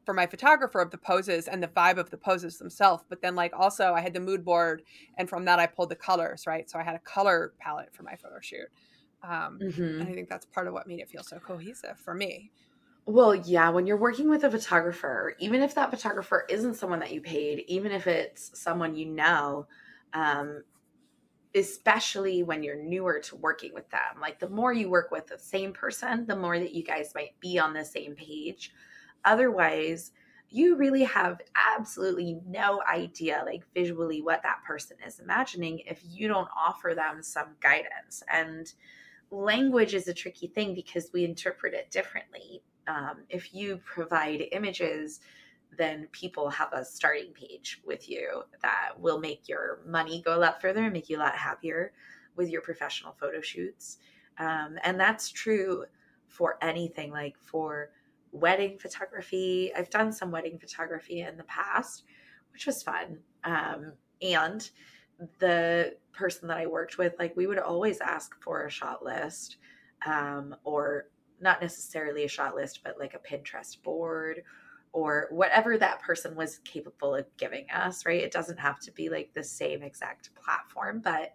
for my photographer of the poses and the vibe of the poses themselves. But then, like, also I had the mood board, and from that I pulled the colors, right? So I had a color palette for my photo shoot. Um, mm-hmm. And I think that's part of what made it feel so cohesive for me. Well, yeah, when you're working with a photographer, even if that photographer isn't someone that you paid, even if it's someone you know, um, especially when you're newer to working with them, like the more you work with the same person, the more that you guys might be on the same page. Otherwise, you really have absolutely no idea, like visually, what that person is imagining if you don't offer them some guidance. And language is a tricky thing because we interpret it differently um, if you provide images, then people have a starting page with you that will make your money go a lot further and make you a lot happier with your professional photo shoots. Um, and that's true for anything like for wedding photography. I've done some wedding photography in the past, which was fun. Um, and the person that I worked with, like we would always ask for a shot list um, or not necessarily a shot list, but like a Pinterest board or whatever that person was capable of giving us, right? It doesn't have to be like the same exact platform, but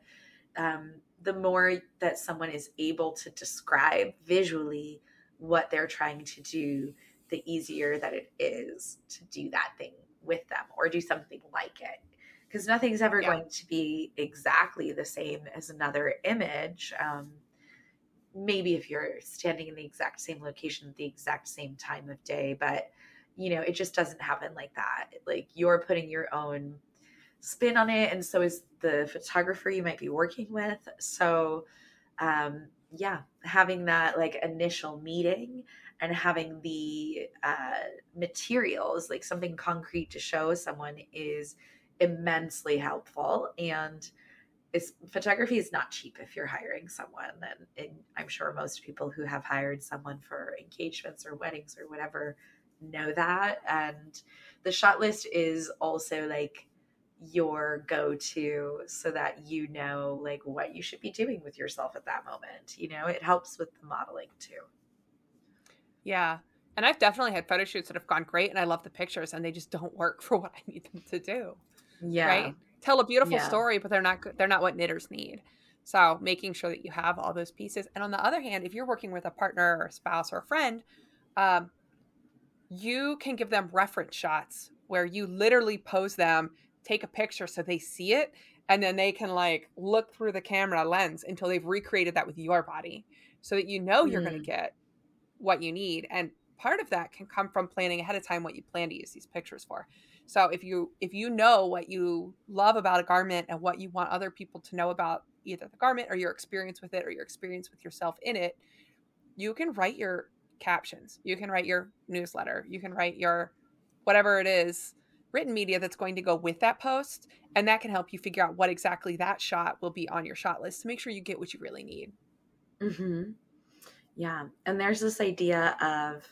um, the more that someone is able to describe visually what they're trying to do, the easier that it is to do that thing with them or do something like it. Because nothing's ever yeah. going to be exactly the same as another image. Um, maybe if you're standing in the exact same location at the exact same time of day but you know it just doesn't happen like that like you're putting your own spin on it and so is the photographer you might be working with so um yeah having that like initial meeting and having the uh materials like something concrete to show someone is immensely helpful. And is photography is not cheap if you're hiring someone. And, and, i'm sure most people who have hired someone for engagements or weddings or whatever know that. And the shot list is also like your go-to so that you know like what you should be doing with yourself at that moment you know it helps with the modeling too yeah and i've definitely had photo shoots that have gone great and i love the pictures and they just don't work <laughs> for what i need them to do yeah right tell a beautiful yeah. story, but they're not they're not what knitters need. So making sure that you have all those pieces. And on the other hand, if you're working with a partner or a spouse or a friend, um, you can give them reference shots where you literally pose them, take a picture so they see it, and then they can like look through the camera lens until they've recreated that with your body so that you know you're mm. going to get what you need. And part of that can come from planning ahead of time what you plan to use these pictures for. So if you if you know what you love about a garment and what you want other people to know about either the garment or your experience with it or your experience with yourself in it, you can write your captions. You can write your newsletter. You can write your whatever it is, written media that's going to go with that post. And that can help you figure out what exactly that shot will be on your shot list to make sure you get what you really need. Mm-hmm. Yeah. And there's this idea of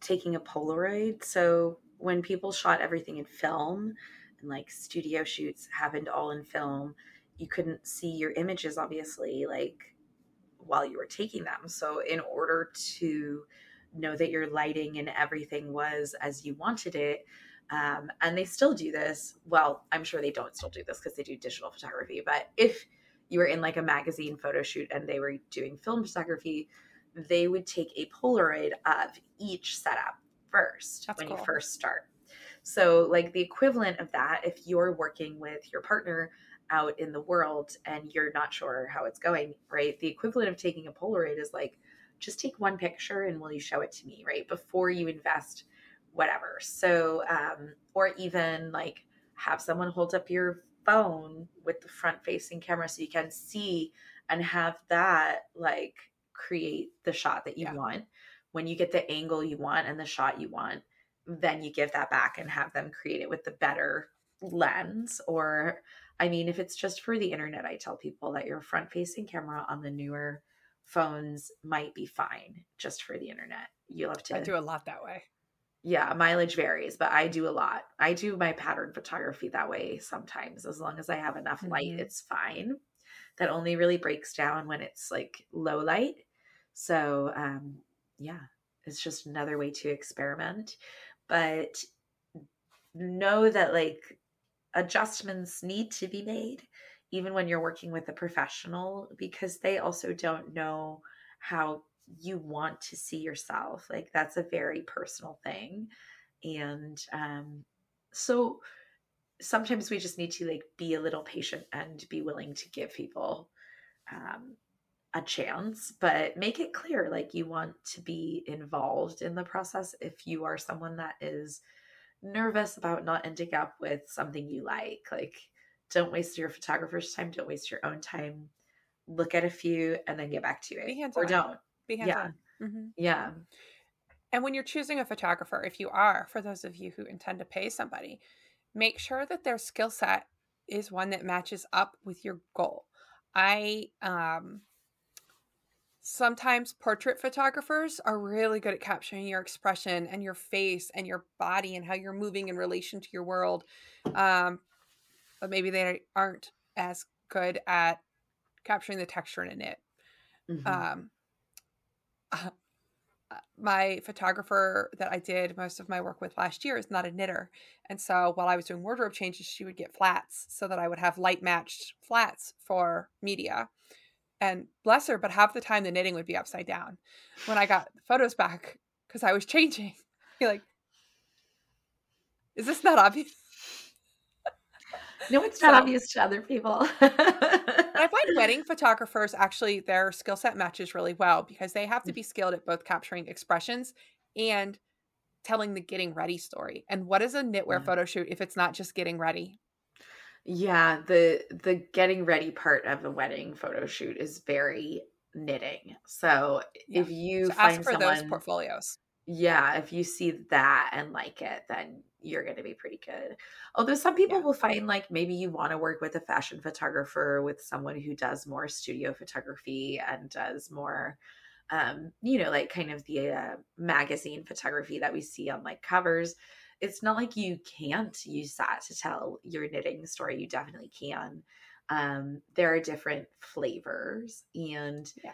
taking a Polaroid. So when people shot everything in film and like studio shoots happened all in film, you couldn't see your images, obviously, like while you were taking them. So, in order to know that your lighting and everything was as you wanted it, um, and they still do this. Well, I'm sure they don't still do this because they do digital photography. But if you were in like a magazine photo shoot and they were doing film photography, they would take a Polaroid of each setup first That's when cool. you first start. So, like the equivalent of that, if you're working with your partner out in the world and you're not sure how it's going, right? The equivalent of taking a Polaroid is like, just take one picture and will you show it to me, right? Before you invest whatever. So, um, or even like have someone hold up your phone with the front facing camera so you can see and have that like create the shot that you yeah. want. When you get the angle you want and the shot you want, then you give that back and have them create it with the better lens or I mean, if it's just for the internet, I tell people that your front facing camera on the newer phones might be fine just for the internet. You'll have to I do a lot that way. Yeah, mileage varies, but I do a lot. I do my pattern photography that way sometimes. As long as I have enough light, mm-hmm. it's fine. That only really breaks down when it's like low light. So, um, yeah, it's just another way to experiment. But know that like adjustments need to be made even when you're working with a professional because they also don't know how you want to see yourself like that's a very personal thing and um so sometimes we just need to like be a little patient and be willing to give people um a chance but make it clear like you want to be involved in the process if you are someone that is nervous about not ending up with something you like. Like, don't waste your photographer's time. Don't waste your own time. Look at a few and then get back to it. Or don't. Be hands yeah. Mm-hmm. Yeah. And when you're choosing a photographer, if you are, for those of you who intend to pay somebody, make sure that their skill set is one that matches up with your goal. I um sometimes portrait photographers are really good at capturing your expression and your face and your body and how you're moving in relation to your world um, but maybe they aren't as good at capturing the texture in it mm-hmm. um, my photographer that I did most of my work with last year is not a knitter. And so while I was doing wardrobe changes, she would get flats so that I would have light matched flats for media and bless her, but half the time the knitting would be upside down when I got photos back because I was changing. You're <laughs> like, is this not obvious? No, it's not so, obvious to other people. I <laughs> find wedding photographers actually their skill set matches really well because they have to be skilled at both capturing expressions and telling the getting ready story. And what is a knitwear yeah. photo shoot if it's not just getting ready? Yeah, the the getting ready part of the wedding photo shoot is very knitting. So yeah. if you so find for someone, those portfolios, yeah, if you see that and like it, then you're going to be pretty good. Although some people yeah. will find like maybe you want to work with a fashion photographer, with someone who does more studio photography and does more, um, you know, like kind of the uh, magazine photography that we see on like covers it's not like you can't use that to tell your knitting story. You definitely can. Um, there are different flavors, and yeah.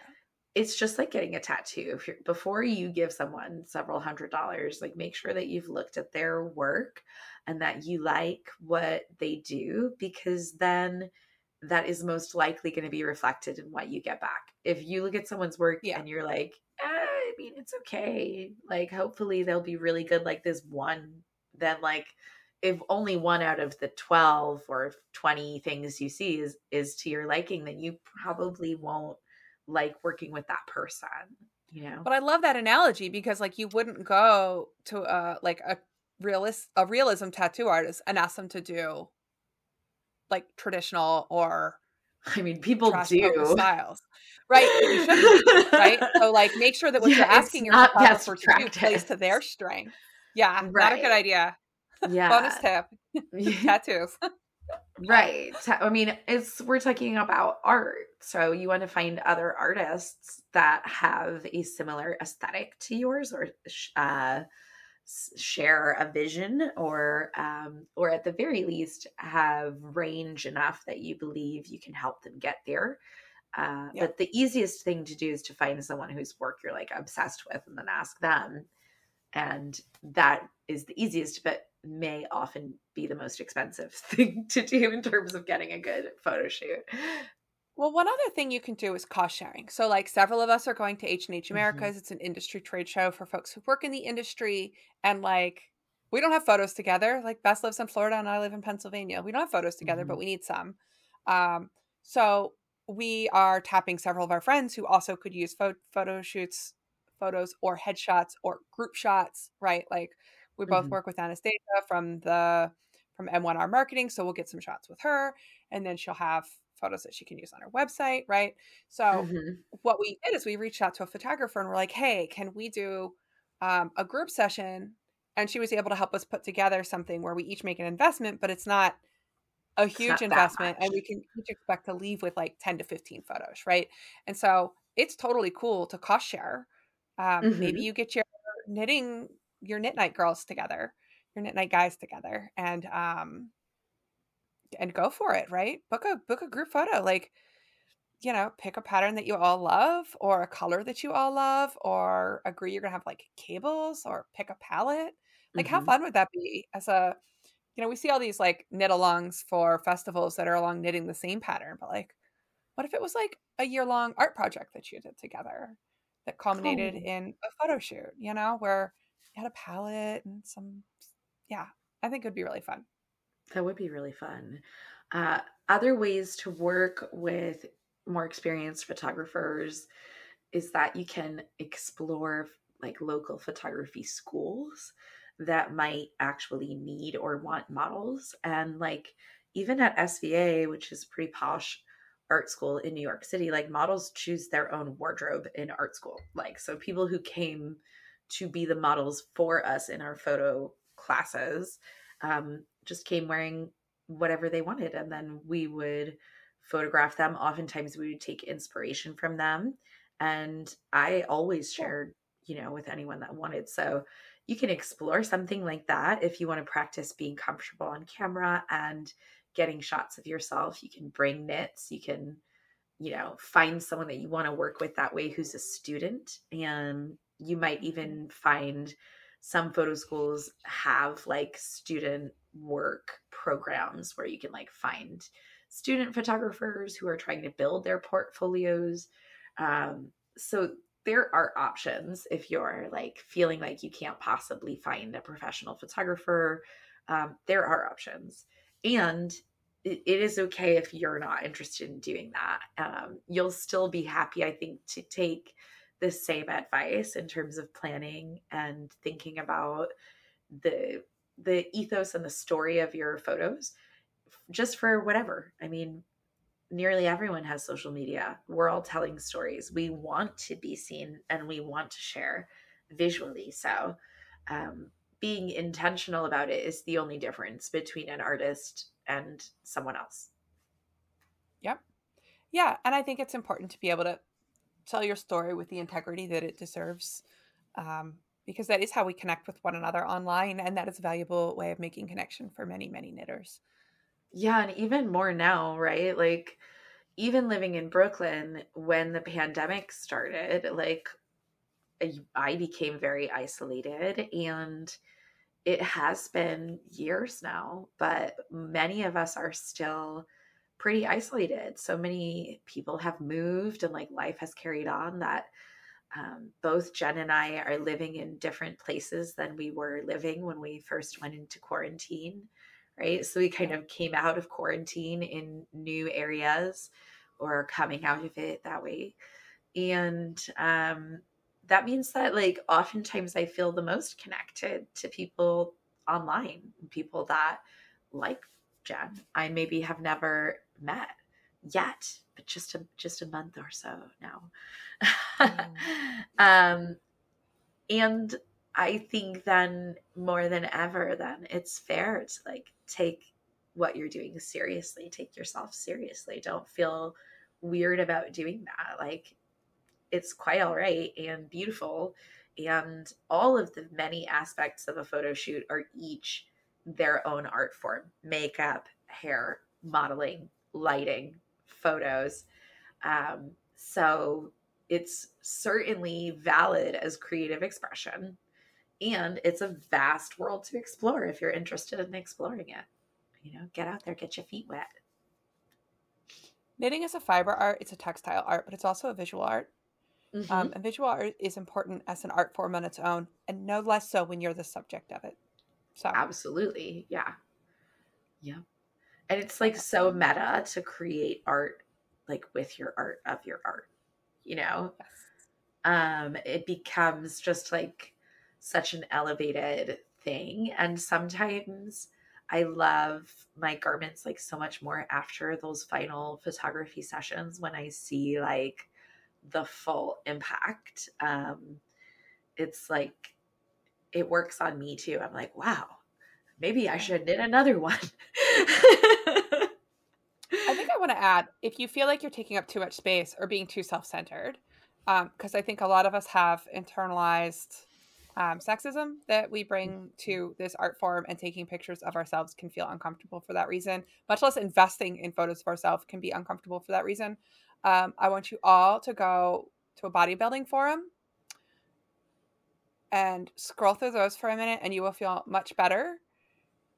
It's just like getting a tattoo. If you're, before you give someone several hundred dollars, like make sure that you've looked at their work and that you like what they do, because then that is most likely going to be reflected in what you get back. If you look at someone's work yeah. and you're like, eh, I mean, it's okay. Like, hopefully they'll be really good, like this one then like if only one out of the 12 or 20 things you see is is to your liking then you probably won't like working with that person you know but i love that analogy because like you wouldn't go to a like a realist a realism tattoo artist and ask them to do like traditional or I mean, people do styles, right? Right? <laughs> So, like, make sure that what yeah, you're asking your photographer to do plays to their strength. Yeah, right. not a good idea. <laughs> Yeah. Bonus tip. <laughs> Tattoos. Right. I mean, it's we're talking about art. So you want to find other artists that have a similar aesthetic to yours or uh share a vision or um, or at the very least have range enough that you believe you can help them get there uh, yeah. but the easiest thing to do is to find someone whose work you're like obsessed with and then ask them and that is the easiest but may often be the most expensive <laughs> thing to do in terms of getting a good photo shoot well, one other thing you can do is cost sharing. So, like several of us are going to H and H mm-hmm. Americas. Mm-hmm. It's an industry trade show for folks who work in the industry, and like we don't have photos together. Like Bess lives in Florida and I live in Pennsylvania. We don't have photos together, mm-hmm. but we need some. Um, so we are tapping several of our friends who also could use pho- photo shoots, photos or headshots or group shots. Right? Like we both mm-hmm. work with Anastasia from the from M1R Marketing, so we'll get some shots with her, and then she'll have photos that she can use on her website, right? So mm-hmm. what we did is we reached out to a photographer and we're like, hey, can we do um, a group session? And she was able to help us put together something where we each make an investment, but it's not a huge investment and we can each expect to leave with like 10 to 15 photos, right? And so it's totally cool to cost share. Um, mm-hmm. Maybe you get your knitting, your knit night girls together, your knit night guys together, and um, and go for it, right? Book a book a group photo. Like, you know, pick a pattern that you all love or a color that you all love or agree you're gonna have like cables or pick a palette. Like mm-hmm. how fun would that be as a you know, we see all these like knit alongs for festivals that are along knitting the same pattern, but like what if it was like a year long art project that you did together that culminated in a photo shoot, you know, where had a palette and some yeah, I think it would be really fun. That would be really fun. Uh, other ways to work with more experienced photographers is that you can explore like local photography schools that might actually need or want models. And like even at SVA, which is pretty posh art school in New York City, like models choose their own wardrobe in art school. Like, so people who came to be the models for us in our photo classes um, just came wearing whatever they wanted. And then we would photograph them. Oftentimes we would take inspiration from them. And i always shared you know with anyone that wanted. So you can explore something like that if you want to practice being comfortable on camera and getting shots of yourself. You can bring knits. You can you know find someone that you want to work with that way who's a student and you might even find some photo schools have like student work programs where you can like find student photographers who are trying to build their portfolios. Um, so there are options if you're like feeling like you can't possibly find a professional photographer. Um, there are options. And it, it is okay if you're not interested in doing that. Um, you'll still be happy, I think, to take the same advice in terms of planning and thinking about the the ethos and the story of your photos just for whatever. I mean, nearly everyone has social media. We're all telling stories. We want to be seen and we want to share visually. So, um, being intentional about it is the only difference between an artist and someone else. Yep. Yeah. And I think it's important to be able to tell your story with the integrity that it deserves. Um, because that is how we connect with one another online and that is a valuable way of making connection for many many knitters yeah and even more now right like even living in brooklyn when the pandemic started like i became very isolated and it has been years now but many of us are still pretty isolated so many people have moved and like life has carried on that um, both Jen and I are living in different places than we were living when we first went into quarantine, right? So we kind of came out of quarantine in new areas or coming out of it that way. And um, that means that, like, oftentimes I feel the most connected to people online, people that like Jen, I maybe have never met yet, but just a just a month or so now. mm. <laughs> um, and I think then more than ever, then it's fair to like take what you're doing seriously, take yourself seriously. Don't feel weird about doing that. Like it's quite all right and beautiful. And all of the many aspects of a photo shoot are each their own art form makeup, hair, modeling, lighting, photos. Um, so it's certainly valid as creative expression. And it's a vast world to explore if you're interested in exploring it. You know, get out there, get your feet wet. Knitting is a fiber art, it's a textile art, but it's also a visual art. Mm-hmm. Um, and visual art is important as an art form on its own, and no less so when you're the subject of it. So absolutely, yeah, yeah. And it's like so meta to create art, like with your art of your art. You know, yes. um, it becomes just like such an elevated thing, and sometimes. I love my garments like so much more after those final photography sessions when I see like the full impact. Um, it's like it works on me too. I'm like, wow, maybe I should knit another one. <laughs> I think I want to add if you feel like you're taking up too much space or being too self centered, because um, I think a lot of us have internalized um, sexism that we bring to this art form, and taking pictures of ourselves can feel uncomfortable for that reason, much less investing in photos of ourselves can be uncomfortable for that reason. Um, I want you all to go to a bodybuilding forum and scroll through those for a minute, and you will feel much better.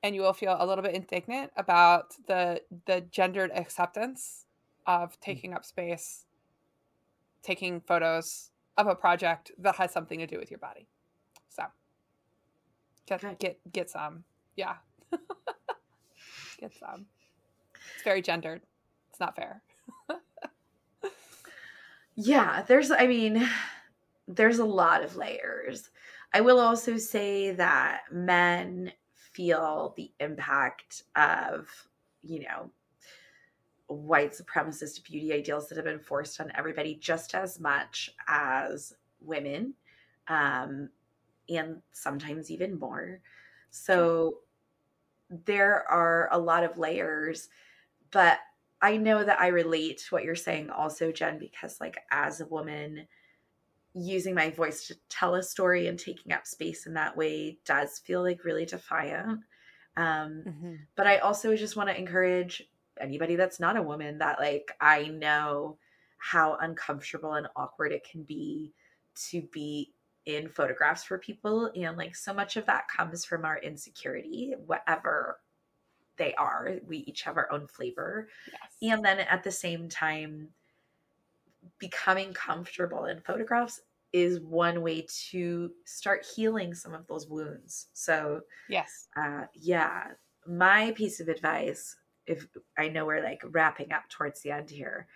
And you will feel a little bit indignant about the the gendered acceptance of mm. taking up space, taking photos of a project that has something to do with your body. So get get get some, yeah, <laughs> get some. It's very gendered. It's not fair. <laughs> Yeah, there's, I mean, there's a lot of layers. I will also say that men feel the impact of, you know, white supremacist beauty ideals that have been forced on everybody just as much as women, um, and sometimes even more. So there are a lot of layers, but I know that I relate to what you're saying also, Jen, because like as a woman, using my voice to tell a story and taking up space in that way does feel like really defiant. Um, mm-hmm. But I also just want to encourage anybody that's not a woman that like I know how uncomfortable and awkward it can be to be in photographs for people and like so much of that comes from our insecurity whatever they are. We each have our own flavor. Yes. And then at the same time, becoming comfortable in photographs is one way to start healing some of those wounds. So, yes. Uh, yeah. My piece of advice, if I know we're like wrapping up towards the end here,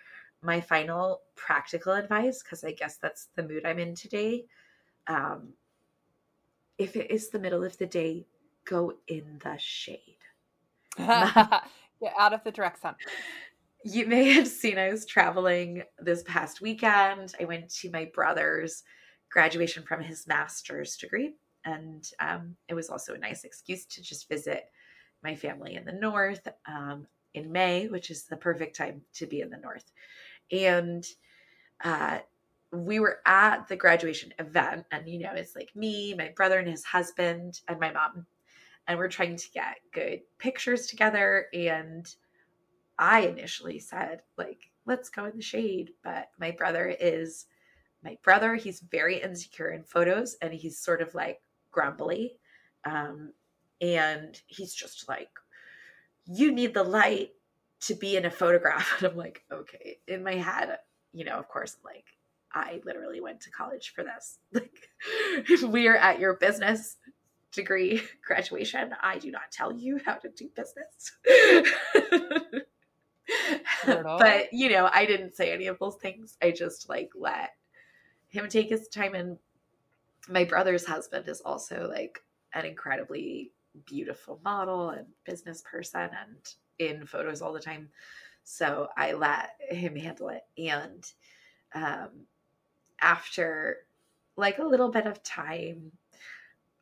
my final practical advice, because I guess that's the mood I'm in today. Um, if it is the middle of the day, go in the shade. <laughs> Get out of the direct sun. You may have seen I was traveling this past weekend. I went to my brother's graduation from his master's degree. And um, it was also a nice excuse to just visit my family in the north um, in May, which is the perfect time to be in the north. And uh, we were at the graduation event, and you know, it's like me, my brother, and his husband, and my mom and we're trying to get good pictures together and i initially said like let's go in the shade but my brother is my brother he's very insecure in photos and he's sort of like grumbly um, and he's just like you need the light to be in a photograph. <laughs> And i'm like okay. In my head you know of course i'm like i literally went to college for this. <laughs> Like we are at your business degree <laughs> graduation, I do not tell you how to do business. <laughs> but you know, I didn't say any of those things. I just like let him take his time and my brother's husband is also like an incredibly beautiful model and business person and in photos all the time. So I let him handle it. And um, after like a little bit of time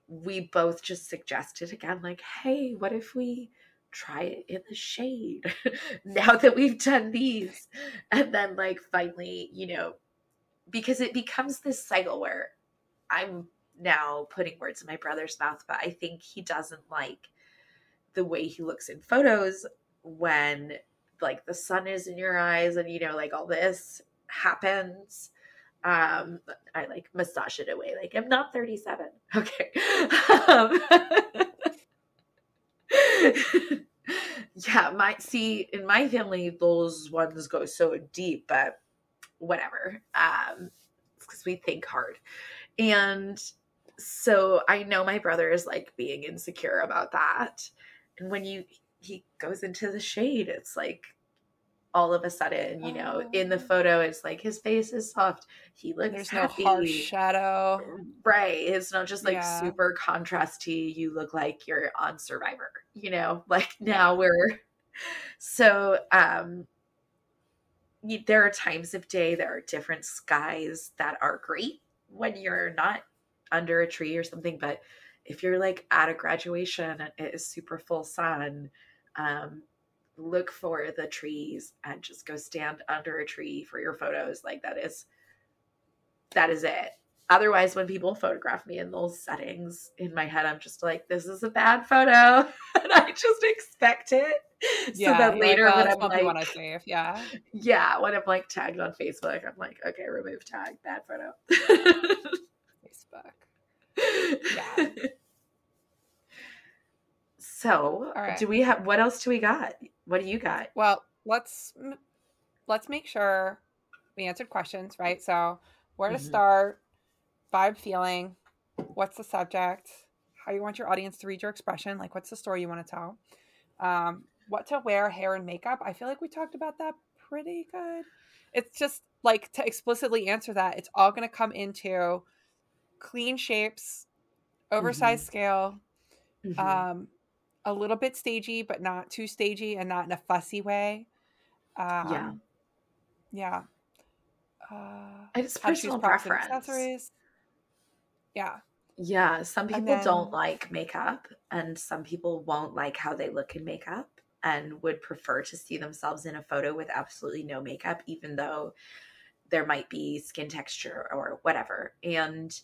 we both just suggested again, like, hey, what if we try it in the shade <laughs> now that we've done these? And then, like, finally, you know, because it becomes this cycle where I'm now putting words in my brother's mouth, but I think he doesn't like the way he looks in photos when like the sun is in your eyes and you know like all this happens um i like massage it away like i'm not 37 okay <laughs> um, <laughs> yeah my see in my family those ones go so deep but whatever um because we think hard. And so i know my brother is like being insecure about that. And when you he goes into the shade it's like all of a sudden you know oh. in the oh. photo it's like his face is soft he looks there's happy. no harsh shadow right it's not just like yeah. super contrasty you look like you're on survivor you know <laughs> like now we're <laughs> so um there are times of day there are different skies that are great when you're not under a tree or something but if you're like at a graduation and it is super full sun um look for the trees and just go stand under a tree for your photos. Like that is that is it. Otherwise when people photograph me in those settings in my head i'm just like this is a bad photo. <laughs> And i just expect it. Yeah, so that later like, oh, when i'm like want to save. Yeah. Yeah when i'm like tagged on facebook i'm like okay remove tag bad photo. Facebook. <laughs> Yeah. So right. do we have what else do we got what do you got? Well, let's let's make sure we answered questions, right? So, where to mm-hmm. start, vibe feeling, what's the subject, how you want your audience to read your expression, like what's the story you want to tell, um, what to wear, hair and makeup. I feel like we talked about that pretty good. It's just like to explicitly answer that, it's all going to come into clean shapes, oversized mm-hmm. scale, mm-hmm. um, a little bit stagey, but not too stagey and not in a fussy way. Um, yeah. Yeah. Uh, it's personal preference. Accessories. Yeah. Yeah. Some people then, don't like makeup, and some people won't like how they look in makeup and would prefer to see themselves in a photo with absolutely no makeup, even though there might be skin texture or whatever. And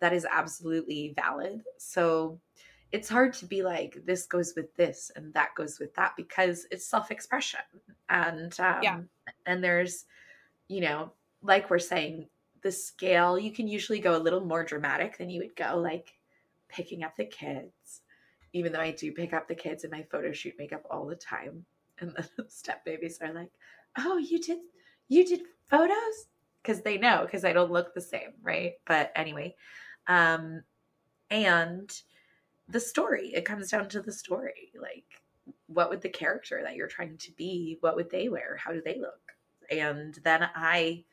that is absolutely valid. So, it's hard to be like this goes with this and that goes with that because it's self-expression. And um, yeah and there's you know like we're saying the scale you can usually go a little more dramatic than you would go like picking up the kids even though i do pick up the kids in my photo shoot makeup all the time. And the <laughs> step babies are like oh you did you did photos? Because they know because i don't look the same right? But anyway um and the story. It comes down to the story. Like, what would the character that you're trying to be, what would they wear? How do they look? And then I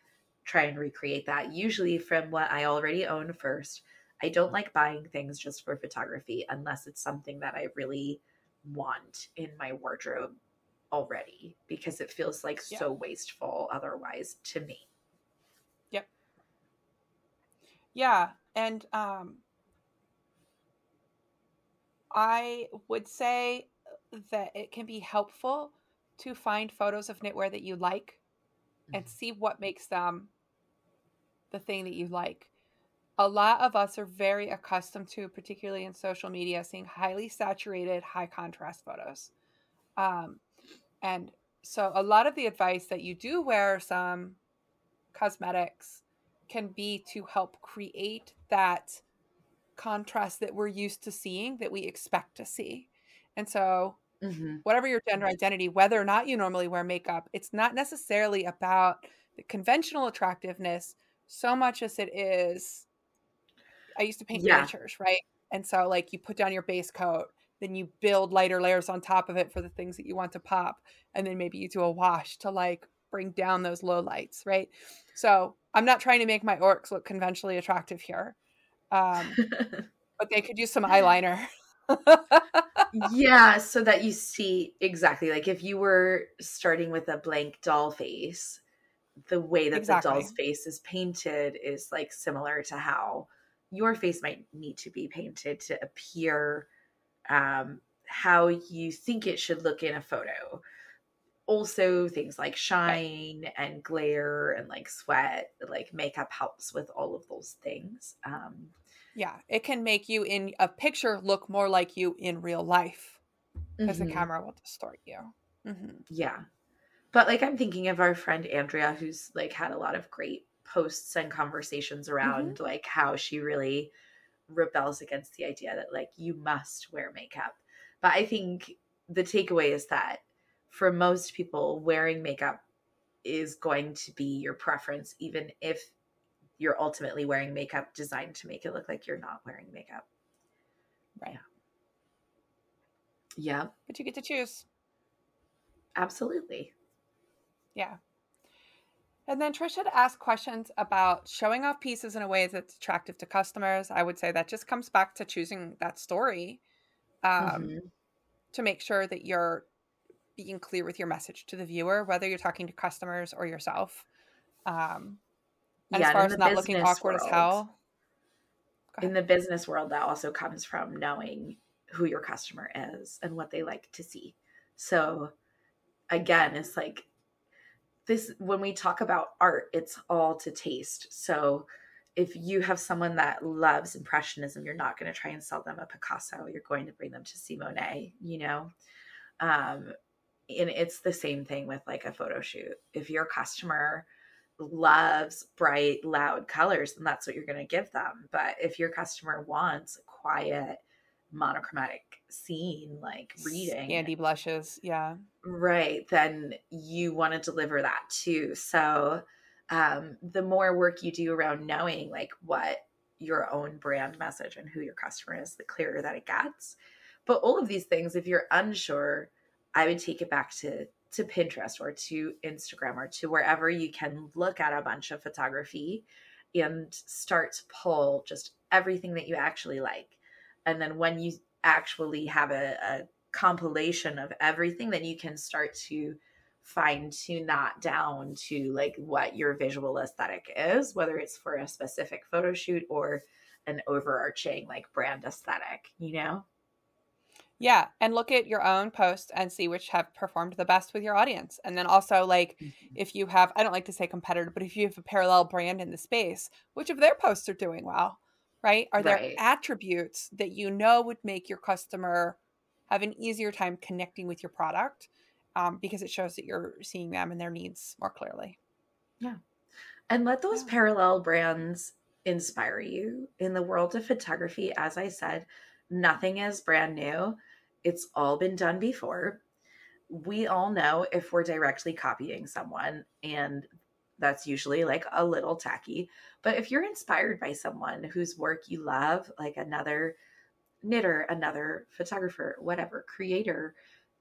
try and recreate that, usually from what I already own first. I don't like buying things just for photography unless it's something that I really want in my wardrobe already because it feels like yeah. so wasteful otherwise to me. Yep. Yeah, and um I would say that it can be helpful to find photos of knitwear that you like and mm-hmm. see what makes them the thing that you like. A lot of us are very accustomed to, particularly in social media, seeing highly saturated, high contrast photos. Um, and so, a lot of the advice that you do wear some cosmetics can be to help create that contrast that we're used to seeing that we expect to see. And so, mm-hmm. whatever your gender identity, whether or not you normally wear makeup, it's not necessarily about the conventional attractiveness so much as it is. I used to paint yeah. miniatures, right? And so, like, you put down your base coat, then you build lighter layers on top of it for the things that you want to pop, and then maybe you do a wash to like bring down those low lights, right? So, I'm not trying to make my orcs look conventionally attractive here. Um, <laughs> but they could use some eyeliner. <laughs> yeah, so that you see exactly like if you were starting with a blank doll face, the way that exactly. the doll's face is painted is like similar to how your face might need to be painted to appear um, how you think it should look in a photo. Also, things like shine and glare and like sweat, like makeup helps with all of those things. Um, yeah, it can make you in a picture look more like you in real life because mhm. the camera will distort you. Mm-hmm. Yeah. But like I'm thinking of our friend Andrea, who's like had a lot of great posts and conversations around mm-hmm. like how she really rebels against the idea that like you must wear makeup. But I think the takeaway is that for most people, wearing makeup is going to be your preference, even if you're ultimately wearing makeup designed to make it look like you're not wearing makeup. Right. Yeah. yeah. But you get to choose. Absolutely. Yeah. And then Trish had asked questions about showing off pieces in a way that's attractive to customers. I would say that just comes back to choosing that story um, mm-hmm. to make sure that you're being clear with your message to the viewer, whether you're talking to customers or yourself. Um, and yeah, as far as not looking awkward world, as hell. In the business world, that also comes from knowing who your customer is and what they like to see. So, again, it's like this when we talk about art it's all to taste. So if you have someone that loves impressionism you're not going to try and sell them a picasso. You're going to bring them to see monet you know? Um and it's the same thing with like a photo shoot. If your customer loves bright loud colors then that's what you're going to give them. But if your customer wants a quiet monochromatic scene like reading andy blushes yeah. Right then you want to deliver that too. So um, the more work you do around knowing like what your own brand message and who your customer is the clearer that it gets. But all of these things if you're unsure i would take it back to to pinterest or to instagram or to wherever you can look at a bunch of photography and start to pull just everything that you actually like. And then when you actually have a, a compilation of everything then you can start to fine tune that down to like what your visual aesthetic is whether it's for a specific photo shoot or an overarching like brand aesthetic you know yeah and look at your own posts and see which have performed the best with your audience and then also like mm-hmm. if you have i don't like to say competitor but if you have a parallel brand in the space which of their posts are doing well right? Are there right. attributes that you know would make your customer have an easier time connecting with your product um, because it shows that you're seeing them and their needs more clearly? Yeah. And let those yeah. parallel brands inspire you in the world of photography. As I said, nothing is brand new, it's all been done before. We all know if we're directly copying someone and that's usually like a little tacky. But if you're inspired by someone whose work you love, like another knitter, another photographer, whatever, creator,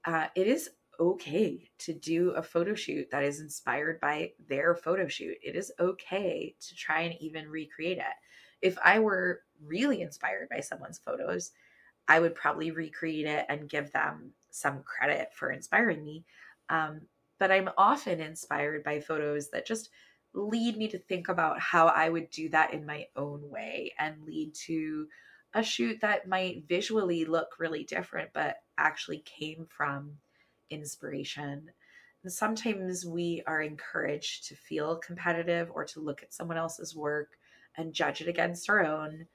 uh, it is okay to do a photo shoot that is inspired by their photo shoot. It is okay to try and even recreate it. If I were really inspired by someone's photos, I would probably recreate it and give them some credit for inspiring me. Um, but I'm often inspired by photos that just lead me to think about how I would do that in my own way and lead to a shoot that might visually look really different, but actually came from inspiration. And sometimes we are encouraged to feel competitive or to look at someone else's work and judge it against our own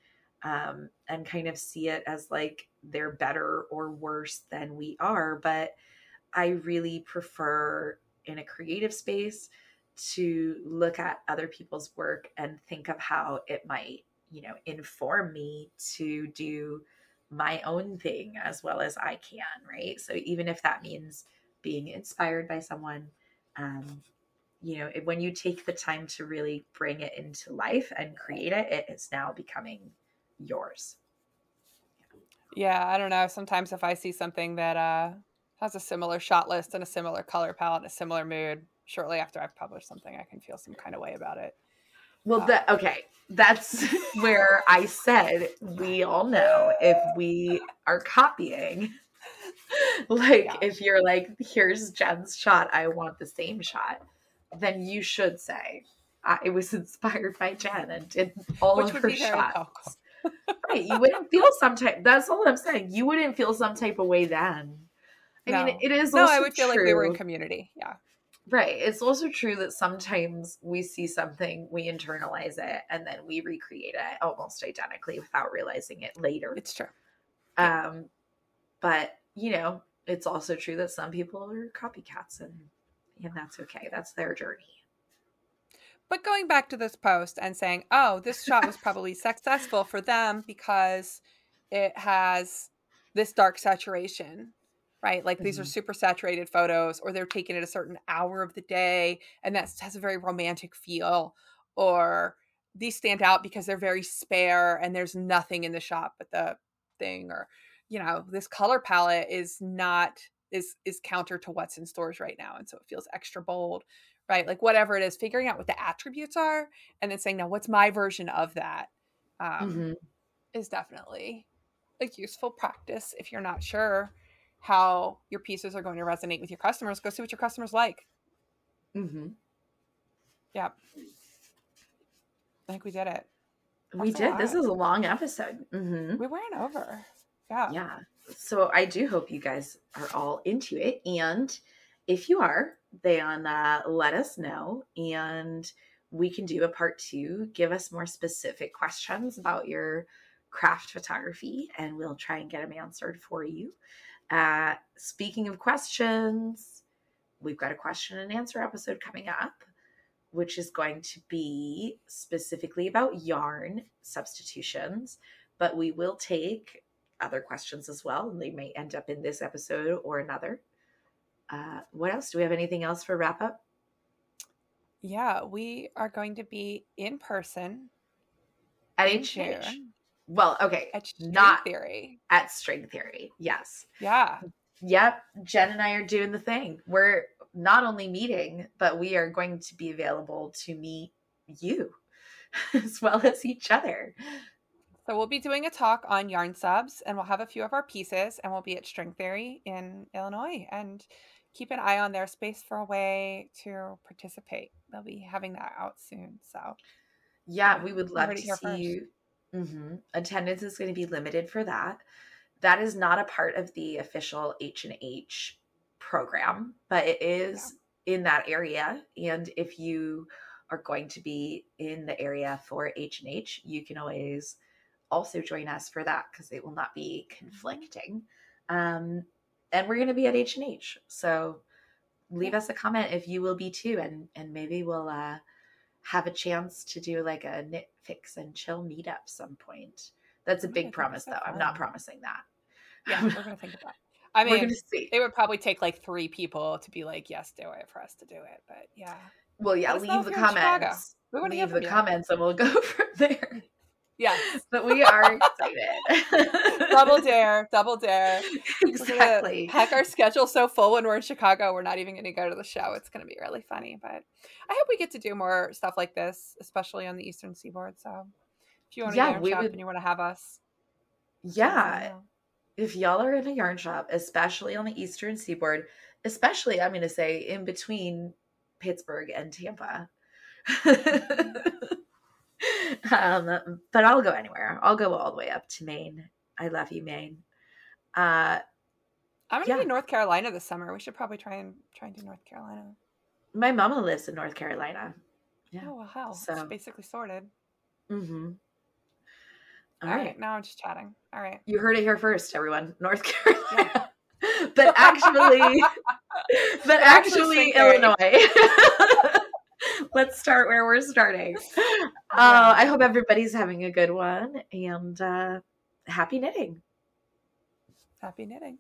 um, and kind of see it as like they're better or worse than we are. But I really prefer in a creative space to look at other people's work and think of how it might, you know, inform me to do my own thing as well as I can, right? So even if that means being inspired by someone, um, you know, when you take the time to really bring it into life and create it, it is now becoming yours. Yeah, I don't know. Sometimes if I see something that uh has a similar shot list and a similar color palette, a similar mood, shortly after I've published something, I can feel some kind of way about it. Well, um, okay, that's <laughs> where I said we all know if we are copying. <laughs> Like, yeah. if you're like, here's Jen's shot, I want the same shot, then you should say, I was <laughs> inspired by Jen and did all Which of her shots. Right. You wouldn't feel some type. That's all I'm saying. You wouldn't feel some type of way then. I No. mean, it is. no, I would feel like we were in community. Yeah. Right. It's also true that sometimes we see something, we internalize it, and then we recreate it almost identically without realizing it later. It's true. Um, but you know, it's also true that some people are copycats, and and that's okay. That's their journey. But going back to this post and saying, oh, this shot was probably <laughs> successful for them because it has this dark saturation, right? Like these are Mhm. super saturated photos, or they're taken at a certain hour of the day, and that has a very romantic feel, or these stand out because they're very spare and there's nothing in the shot but the thing, or you know, this color palette is not is is counter to what's in stores right now, and so it feels extra bold right? Like whatever it is, figuring out what the attributes are, and then saying, "Now, what's my version of that?" Um, Mhm. Is definitely a useful practice if you're not sure how your pieces are going to resonate with your customers. Go see what your customers like. Mm-hmm. Yeah, I think we did it. We That's a did. This is a long episode. Mm-hmm. We ran over. Yeah. Yeah. So I do hope you guys are all into it. And if you are, then uh, let us know. And we can do a part two. Give us more specific questions about your craft photography, and we'll try and get them answered for you. Uh, speaking of questions, we've got a question and answer episode coming up, which is going to be specifically about yarn substitutions. But we will take other questions as well, and they may end up in this episode or another. Uh, what else? Do we have anything else for wrap up? Yeah, we are going to be in person At in. June Well, okay, at String not Theory. at String Theory. Yes. Yeah. Yep. Jen and I are doing the thing. We're not only meeting, but we are going to be available to meet you <laughs> as well as each other. So we'll be doing a talk on yarn subs, and we'll have a few of our pieces, and we'll be at String Theory in Illinois. And keep an eye on their space for a way to participate. They'll be having that out soon. So Yeah, we would love to see first. you. hmm Attendance is going to be limited for that. That is not a part of the official H and H program, but it is in that area. And if you are going to be in the area for H and H, you can always also join us for that because it will not be conflicting. Um, and we're going to be at H and H, so leave us a comment if you will be too, and and maybe we'll uh, have a chance to do like a knit fix and chill meetup some point. That's a big promise, though. I'm not promising that. yeah, we're gonna think about. It. I <laughs> we're mean, it would probably take like three people to be like, "Yes, do it," for us to do it. But yeah, Well, yeah, leave the you're in Chicago. comments. we want to Leave the comments, and we'll go <laughs> from there. Yes, But we are <laughs> excited. double dare, double dare. We're exactly. Heck, our schedule's so full when we're in Chicago, we're not even going to go to the show. It's going to be really funny, but I hope we get to do more stuff like this, especially on the Eastern Seaboard. So, if you want to Yeah, yarn we shop would- and you want to have us, Yeah, if y'all are in a yarn shop, especially on the eastern seaboard, especially I'm going to say in between Pittsburgh and Tampa. <laughs> um, but I'll go anywhere. I'll go all the way up to Maine. I love you, Maine. Uh, I'm going to yeah. be in North Carolina this summer. We should probably try and try and do North Carolina. my mama lives in North Carolina. Yeah. Oh well, hell, So- it's basically sorted. Mm-hmm. All right. now I'm just chatting. All right, You heard it here first, everyone. North <laughs> Carolina. but actually, <laughs> but actually actually, Illinois. <laughs> <laughs> Let's start where we're starting. <laughs> Uh, I hope everybody's having a good one and uh, happy knitting. happy knitting.